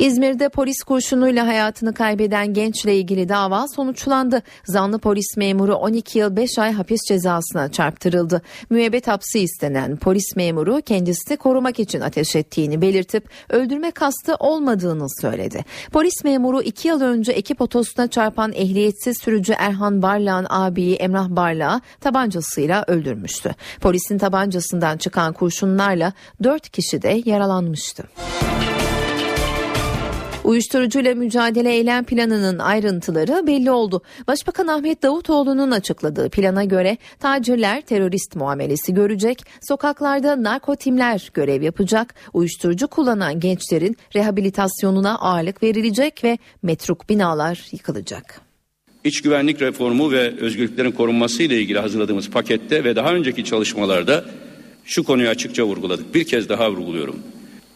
İzmir'de polis kurşunuyla hayatını kaybeden gençle ilgili dava sonuçlandı. Zanlı polis memuru 12 yıl 5 ay hapis cezasına çarptırıldı. Müebbet hapsi istenen polis memuru kendisini korumak için ateş ettiğini belirtip öldürme kastı olmadığını söyledi. Polis memuru 2 yıl önce ekip otosuna çarpan ehliyetsiz sürücü Erhan Barlağ'ın abiyi Emrah Barlağ'ı tabancasıyla öldürmüştü. Polisin tabancasından çıkan kurşunlarla 4 kişi de yaralanmıştı. Uyuşturucuyla mücadele eylem planının ayrıntıları belli oldu. Başbakan Ahmet Davutoğlu'nun açıkladığı plana göre tacirler terörist muamelesi görecek, sokaklarda narkotimler görev yapacak, uyuşturucu kullanan gençlerin rehabilitasyonuna ağırlık verilecek ve metruk binalar yıkılacak. İç güvenlik reformu ve özgürlüklerin korunması ile ilgili hazırladığımız pakette ve daha önceki çalışmalarda şu konuyu açıkça vurguladık. Bir kez daha vurguluyorum.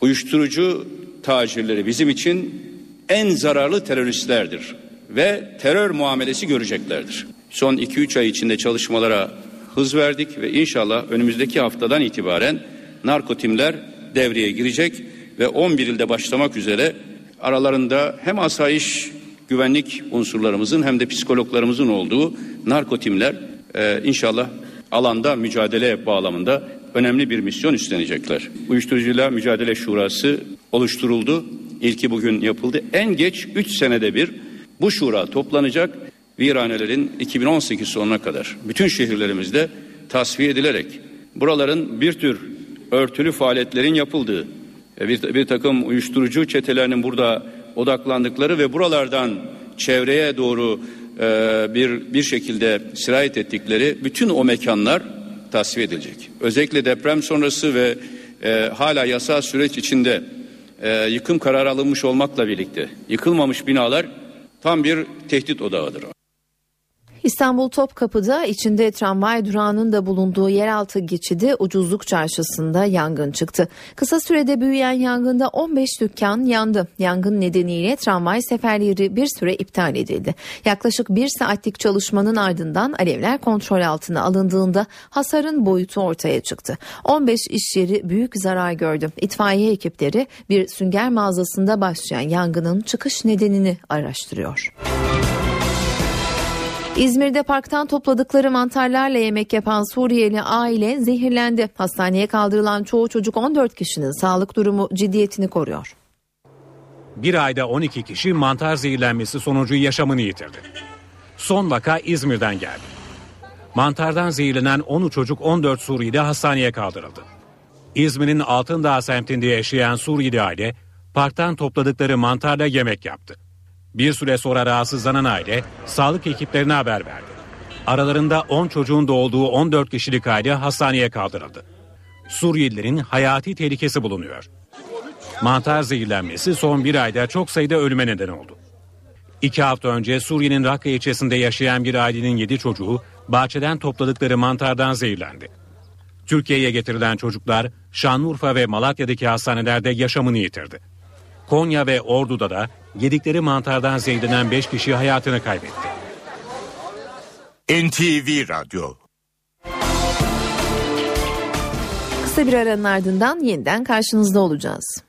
Uyuşturucu tacirleri bizim için en zararlı teröristlerdir ve terör muamelesi göreceklerdir. Son 2-3 ay içinde çalışmalara hız verdik ve inşallah önümüzdeki haftadan itibaren narkotimler devreye girecek ve 11 ilde başlamak üzere aralarında hem asayiş güvenlik unsurlarımızın hem de psikologlarımızın olduğu narkotimler e, inşallah alanda mücadele bağlamında önemli bir misyon üstlenecekler. Uyuşturucuyla Mücadele Şurası oluşturuldu. İlki bugün yapıldı. En geç 3 senede bir bu şura toplanacak. Viranelerin 2018 sonuna kadar bütün şehirlerimizde tasfiye edilerek buraların bir tür örtülü faaliyetlerin yapıldığı bir, bir takım uyuşturucu çetelerinin burada odaklandıkları ve buralardan çevreye doğru e, bir bir şekilde sirayet ettikleri bütün o mekanlar tasfiye edilecek. Özellikle deprem sonrası ve e, hala yasal süreç içinde e, yıkım kararı alınmış olmakla birlikte yıkılmamış binalar tam bir tehdit odağıdır. İstanbul Topkapı'da içinde tramvay durağının da bulunduğu yeraltı geçidi Ucuzluk Çarşısı'nda yangın çıktı. Kısa sürede büyüyen yangında 15 dükkan yandı. Yangın nedeniyle tramvay seferleri bir süre iptal edildi. Yaklaşık bir saatlik çalışmanın ardından alevler kontrol altına alındığında hasarın boyutu ortaya çıktı. 15 iş yeri büyük zarar gördü. İtfaiye ekipleri bir sünger mağazasında başlayan yangının çıkış nedenini araştırıyor. İzmir'de parktan topladıkları mantarlarla yemek yapan Suriyeli aile zehirlendi. Hastaneye kaldırılan çoğu çocuk 14 kişinin sağlık durumu ciddiyetini koruyor. Bir ayda 12 kişi mantar zehirlenmesi sonucu yaşamını yitirdi. Son vaka İzmir'den geldi. Mantardan zehirlenen 10 çocuk 14 Suriyeli hastaneye kaldırıldı. İzmir'in Altındağ semtinde yaşayan Suriyeli aile parktan topladıkları mantarla yemek yaptı. Bir süre sonra rahatsızlanan aile sağlık ekiplerine haber verdi. Aralarında 10 çocuğun da olduğu 14 kişilik aile hastaneye kaldırıldı. Suriyelilerin hayati tehlikesi bulunuyor. Mantar zehirlenmesi son bir ayda çok sayıda ölüme neden oldu. İki hafta önce Suriye'nin Rakka ilçesinde yaşayan bir ailenin 7 çocuğu bahçeden topladıkları mantardan zehirlendi. Türkiye'ye getirilen çocuklar Şanlıurfa ve Malatya'daki hastanelerde yaşamını yitirdi. Konya ve Ordu'da da yedikleri mantardan zehirlenen 5 kişi hayatını kaybetti. NTV Radyo Kısa bir aranın ardından yeniden karşınızda olacağız.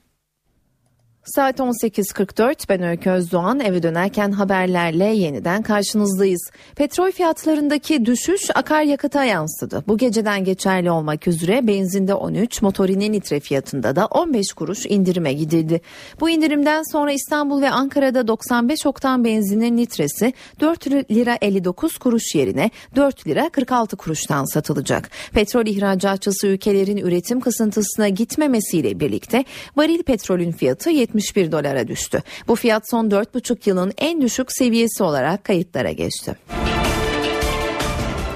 Saat 18.44 ben Öykü Özdoğan eve dönerken haberlerle yeniden karşınızdayız. Petrol fiyatlarındaki düşüş akaryakıta yansıdı. Bu geceden geçerli olmak üzere benzinde 13, motorinin litre fiyatında da 15 kuruş indirime gidildi. Bu indirimden sonra İstanbul ve Ankara'da 95 oktan benzinin litresi 4 lira 59 kuruş yerine 4 lira 46 kuruştan satılacak. Petrol ihracatçısı ülkelerin üretim kısıntısına gitmemesiyle birlikte varil petrolün fiyatı 70 71 dolara düştü. Bu fiyat son 4,5 yılın en düşük seviyesi olarak kayıtlara geçti.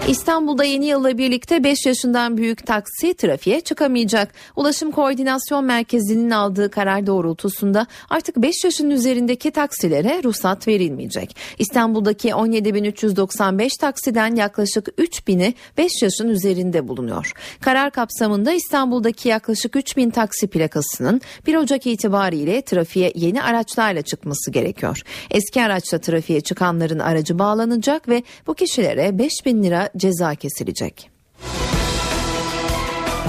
İstanbul'da yeni yılla birlikte 5 yaşından büyük taksi trafiğe çıkamayacak. Ulaşım Koordinasyon Merkezi'nin aldığı karar doğrultusunda artık 5 yaşın üzerindeki taksilere ruhsat verilmeyecek. İstanbul'daki 17.395 taksiden yaklaşık 3.000'i 5 yaşın üzerinde bulunuyor. Karar kapsamında İstanbul'daki yaklaşık 3.000 taksi plakasının 1 Ocak itibariyle trafiğe yeni araçlarla çıkması gerekiyor. Eski araçla trafiğe çıkanların aracı bağlanacak ve bu kişilere 5.000 lira ceza kesilecek.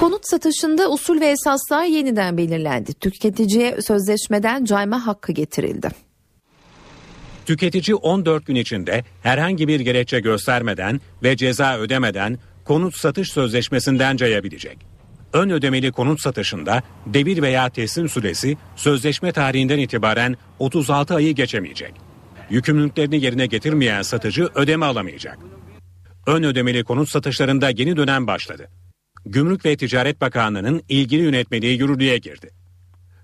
Konut satışında usul ve esaslar yeniden belirlendi. Tüketiciye sözleşmeden cayma hakkı getirildi. Tüketici 14 gün içinde herhangi bir gerekçe göstermeden ve ceza ödemeden konut satış sözleşmesinden cayabilecek. Ön ödemeli konut satışında devir veya teslim süresi sözleşme tarihinden itibaren 36 ayı geçemeyecek. Yükümlülüklerini yerine getirmeyen satıcı ödeme alamayacak. Ön ödemeli konut satışlarında yeni dönem başladı. Gümrük ve Ticaret Bakanlığı'nın ilgili yönetmeliği yürürlüğe girdi.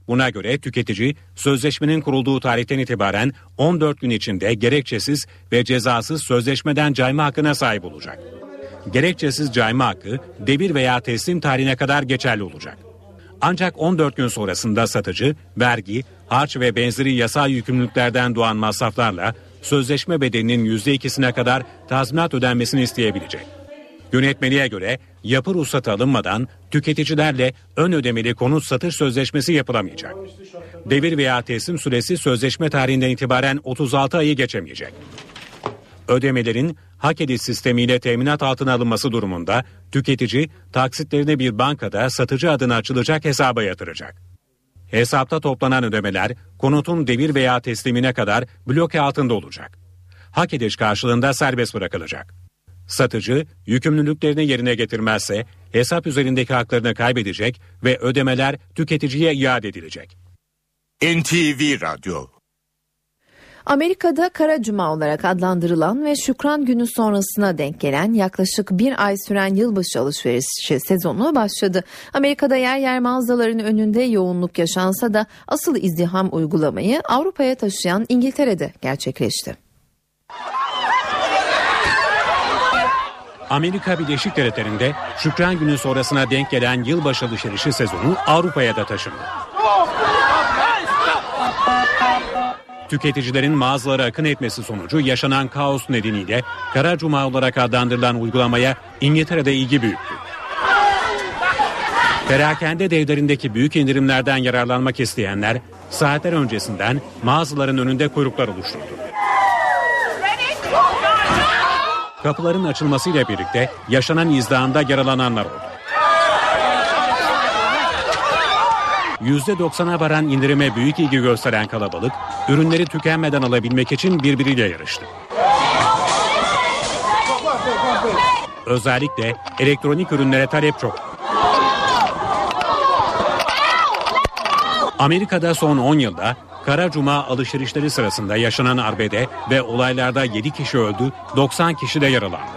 Buna göre tüketici sözleşmenin kurulduğu tarihten itibaren 14 gün içinde gerekçesiz ve cezasız sözleşmeden cayma hakkına sahip olacak. Gerekçesiz cayma hakkı devir veya teslim tarihine kadar geçerli olacak. Ancak 14 gün sonrasında satıcı vergi, harç ve benzeri yasal yükümlülüklerden doğan masraflarla sözleşme bedelinin %2'sine kadar tazminat ödenmesini isteyebilecek. Yönetmeliğe göre yapı ruhsatı alınmadan tüketicilerle ön ödemeli konut satış sözleşmesi yapılamayacak. Devir veya teslim süresi sözleşme tarihinden itibaren 36 ayı geçemeyecek. Ödemelerin hak ediş sistemiyle teminat altına alınması durumunda tüketici taksitlerini bir bankada satıcı adına açılacak hesaba yatıracak. Hesapta toplanan ödemeler konutun devir veya teslimine kadar bloke altında olacak. Hak ediş karşılığında serbest bırakılacak. Satıcı yükümlülüklerini yerine getirmezse hesap üzerindeki haklarını kaybedecek ve ödemeler tüketiciye iade edilecek. NTV Radyo Amerika'da Kara Cuma olarak adlandırılan ve Şükran Günü sonrasına denk gelen yaklaşık bir ay süren yılbaşı alışverişi sezonu başladı. Amerika'da yer yer mağazaların önünde yoğunluk yaşansa da asıl izdiham uygulamayı Avrupa'ya taşıyan İngiltere'de gerçekleşti. Amerika Birleşik Devletleri'nde Şükran Günü sonrasına denk gelen yılbaşı alışverişi sezonu Avrupa'ya da taşındı. Tüketicilerin mağazalara akın etmesi sonucu yaşanan kaos nedeniyle Kara Cuma olarak adlandırılan uygulamaya İngiltere'de ilgi büyüktü. Perakende devlerindeki büyük indirimlerden yararlanmak isteyenler saatler öncesinden mağazaların önünde kuyruklar oluşturdu. Kapıların açılmasıyla birlikte yaşanan izdihamda yaralananlar oldu. %90'a varan indirime büyük ilgi gösteren kalabalık, ürünleri tükenmeden alabilmek için birbiriyle yarıştı. Özellikle elektronik ürünlere talep çok. Amerika'da son 10 yılda Kara Cuma alışverişleri sırasında yaşanan arbede ve olaylarda 7 kişi öldü, 90 kişi de yaralandı.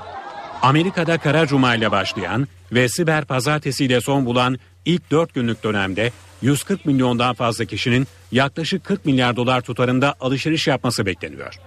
Amerika'da Kara Cuma ile başlayan ve Siber Pazartesi ile son bulan ilk 4 günlük dönemde 140 milyondan fazla kişinin yaklaşık 40 milyar dolar tutarında alışveriş yapması bekleniyor.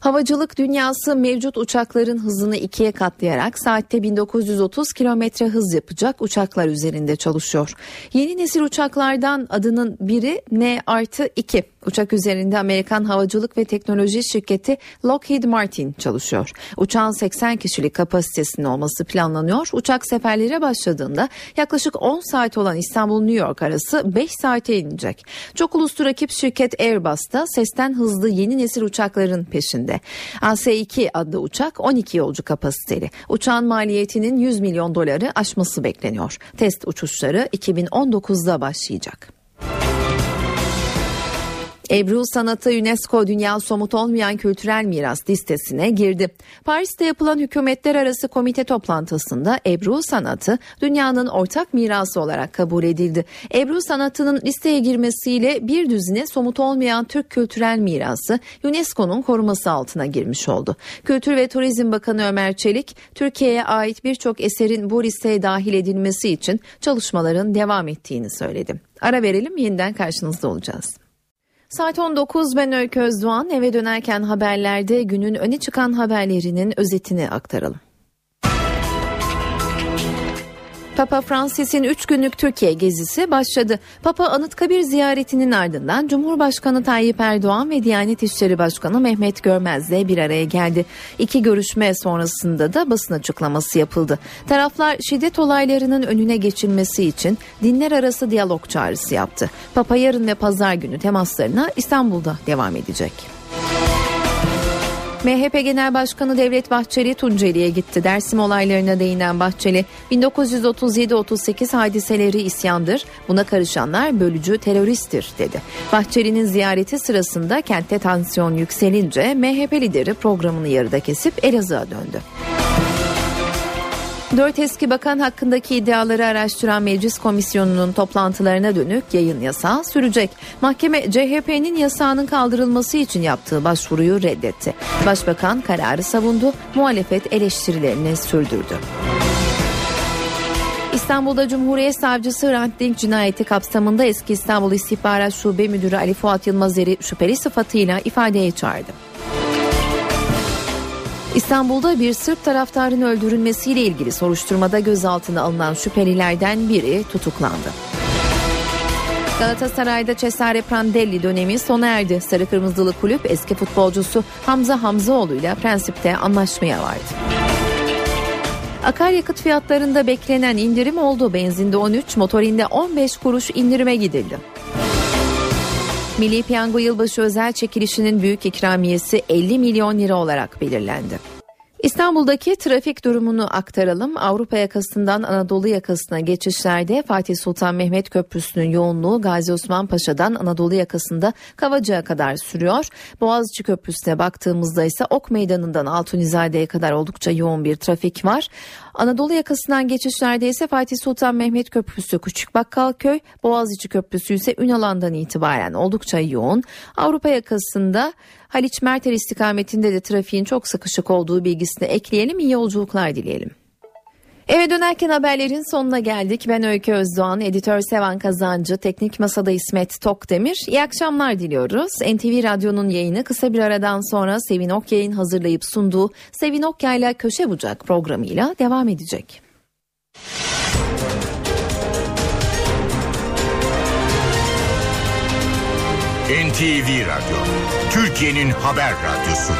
Havacılık dünyası mevcut uçakların hızını ikiye katlayarak saatte 1930 kilometre hız yapacak uçaklar üzerinde çalışıyor. Yeni nesil uçaklardan adının biri N artı 2. Uçak üzerinde Amerikan havacılık ve teknoloji şirketi Lockheed Martin çalışıyor. Uçağın 80 kişilik kapasitesinin olması planlanıyor. Uçak seferlere başladığında yaklaşık 10 saat olan İstanbul-New York arası 5 saate inecek. Çok uluslu rakip şirket Airbus da sesten hızlı yeni nesil uçakların peşinde. AS-2 adlı uçak 12 yolcu kapasiteli. Uçağın maliyetinin 100 milyon doları aşması bekleniyor. Test uçuşları 2019'da başlayacak. Ebru sanatı UNESCO Dünya Somut Olmayan Kültürel Miras listesine girdi. Paris'te yapılan hükümetler arası komite toplantısında Ebru sanatı dünyanın ortak mirası olarak kabul edildi. Ebru sanatının listeye girmesiyle bir düzine somut olmayan Türk kültürel mirası UNESCO'nun koruması altına girmiş oldu. Kültür ve Turizm Bakanı Ömer Çelik, Türkiye'ye ait birçok eserin bu listeye dahil edilmesi için çalışmaların devam ettiğini söyledi. Ara verelim yeniden karşınızda olacağız. Saat 19 ben Öykü Özdoğan eve dönerken haberlerde günün öne çıkan haberlerinin özetini aktaralım. Papa Francis'in 3 günlük Türkiye gezisi başladı. Papa Anıtkabir ziyaretinin ardından Cumhurbaşkanı Tayyip Erdoğan ve Diyanet İşleri Başkanı Mehmet Görmez'le bir araya geldi. İki görüşme sonrasında da basın açıklaması yapıldı. Taraflar şiddet olaylarının önüne geçilmesi için dinler arası diyalog çağrısı yaptı. Papa yarın ve pazar günü temaslarına İstanbul'da devam edecek. MHP Genel Başkanı Devlet Bahçeli Tunceli'ye gitti. Dersim olaylarına değinen Bahçeli, 1937-38 hadiseleri isyandır, buna karışanlar bölücü teröristtir dedi. Bahçeli'nin ziyareti sırasında kentte tansiyon yükselince MHP lideri programını yarıda kesip Elazığ'a döndü. Dört eski bakan hakkındaki iddiaları araştıran meclis komisyonunun toplantılarına dönük yayın yasağı sürecek. Mahkeme CHP'nin yasağının kaldırılması için yaptığı başvuruyu reddetti. Başbakan kararı savundu, muhalefet eleştirilerini sürdürdü. İstanbul'da Cumhuriyet Savcısı Hrant Dink cinayeti kapsamında eski İstanbul İstihbarat Şube Müdürü Ali Fuat Yılmazer'i şüpheli sıfatıyla ifadeye çağırdı. İstanbul'da bir Sırp taraftarın öldürülmesiyle ilgili soruşturmada gözaltına alınan şüphelilerden biri tutuklandı. Galatasaray'da Cesare Prandelli dönemi sona erdi. Sarı Kırmızılı kulüp eski futbolcusu Hamza Hamzaoğlu ile prensipte anlaşmaya vardı. Akaryakıt fiyatlarında beklenen indirim oldu. Benzinde 13, motorinde 15 kuruş indirime gidildi. Milli Piyango Yılbaşı özel çekilişinin büyük ikramiyesi 50 milyon lira olarak belirlendi. İstanbul'daki trafik durumunu aktaralım. Avrupa yakasından Anadolu yakasına geçişlerde Fatih Sultan Mehmet Köprüsü'nün yoğunluğu Gazi Osman Paşa'dan Anadolu yakasında Kavacık'a kadar sürüyor. Boğaziçi Köprüsü'ne baktığımızda ise Ok Meydanı'ndan Altunizade'ye kadar oldukça yoğun bir trafik var. Anadolu yakasından geçişlerde ise Fatih Sultan Mehmet Köprüsü Küçük Bakkalköy, Boğaziçi Köprüsü ise Ünalan'dan itibaren oldukça yoğun. Avrupa yakasında Haliç Mertel istikametinde de trafiğin çok sıkışık olduğu bilgisini ekleyelim. İyi yolculuklar dileyelim. Eve dönerken haberlerin sonuna geldik. Ben Öykü Özdoğan, editör Sevan Kazancı, teknik masada İsmet Tokdemir. İyi akşamlar diliyoruz. NTV Radyo'nun yayını kısa bir aradan sonra Sevin Okyay'ın hazırlayıp sunduğu Sevin Okyay'la Köşe Bucak programıyla devam edecek. NTV Radyo, Türkiye'nin haber radyosu.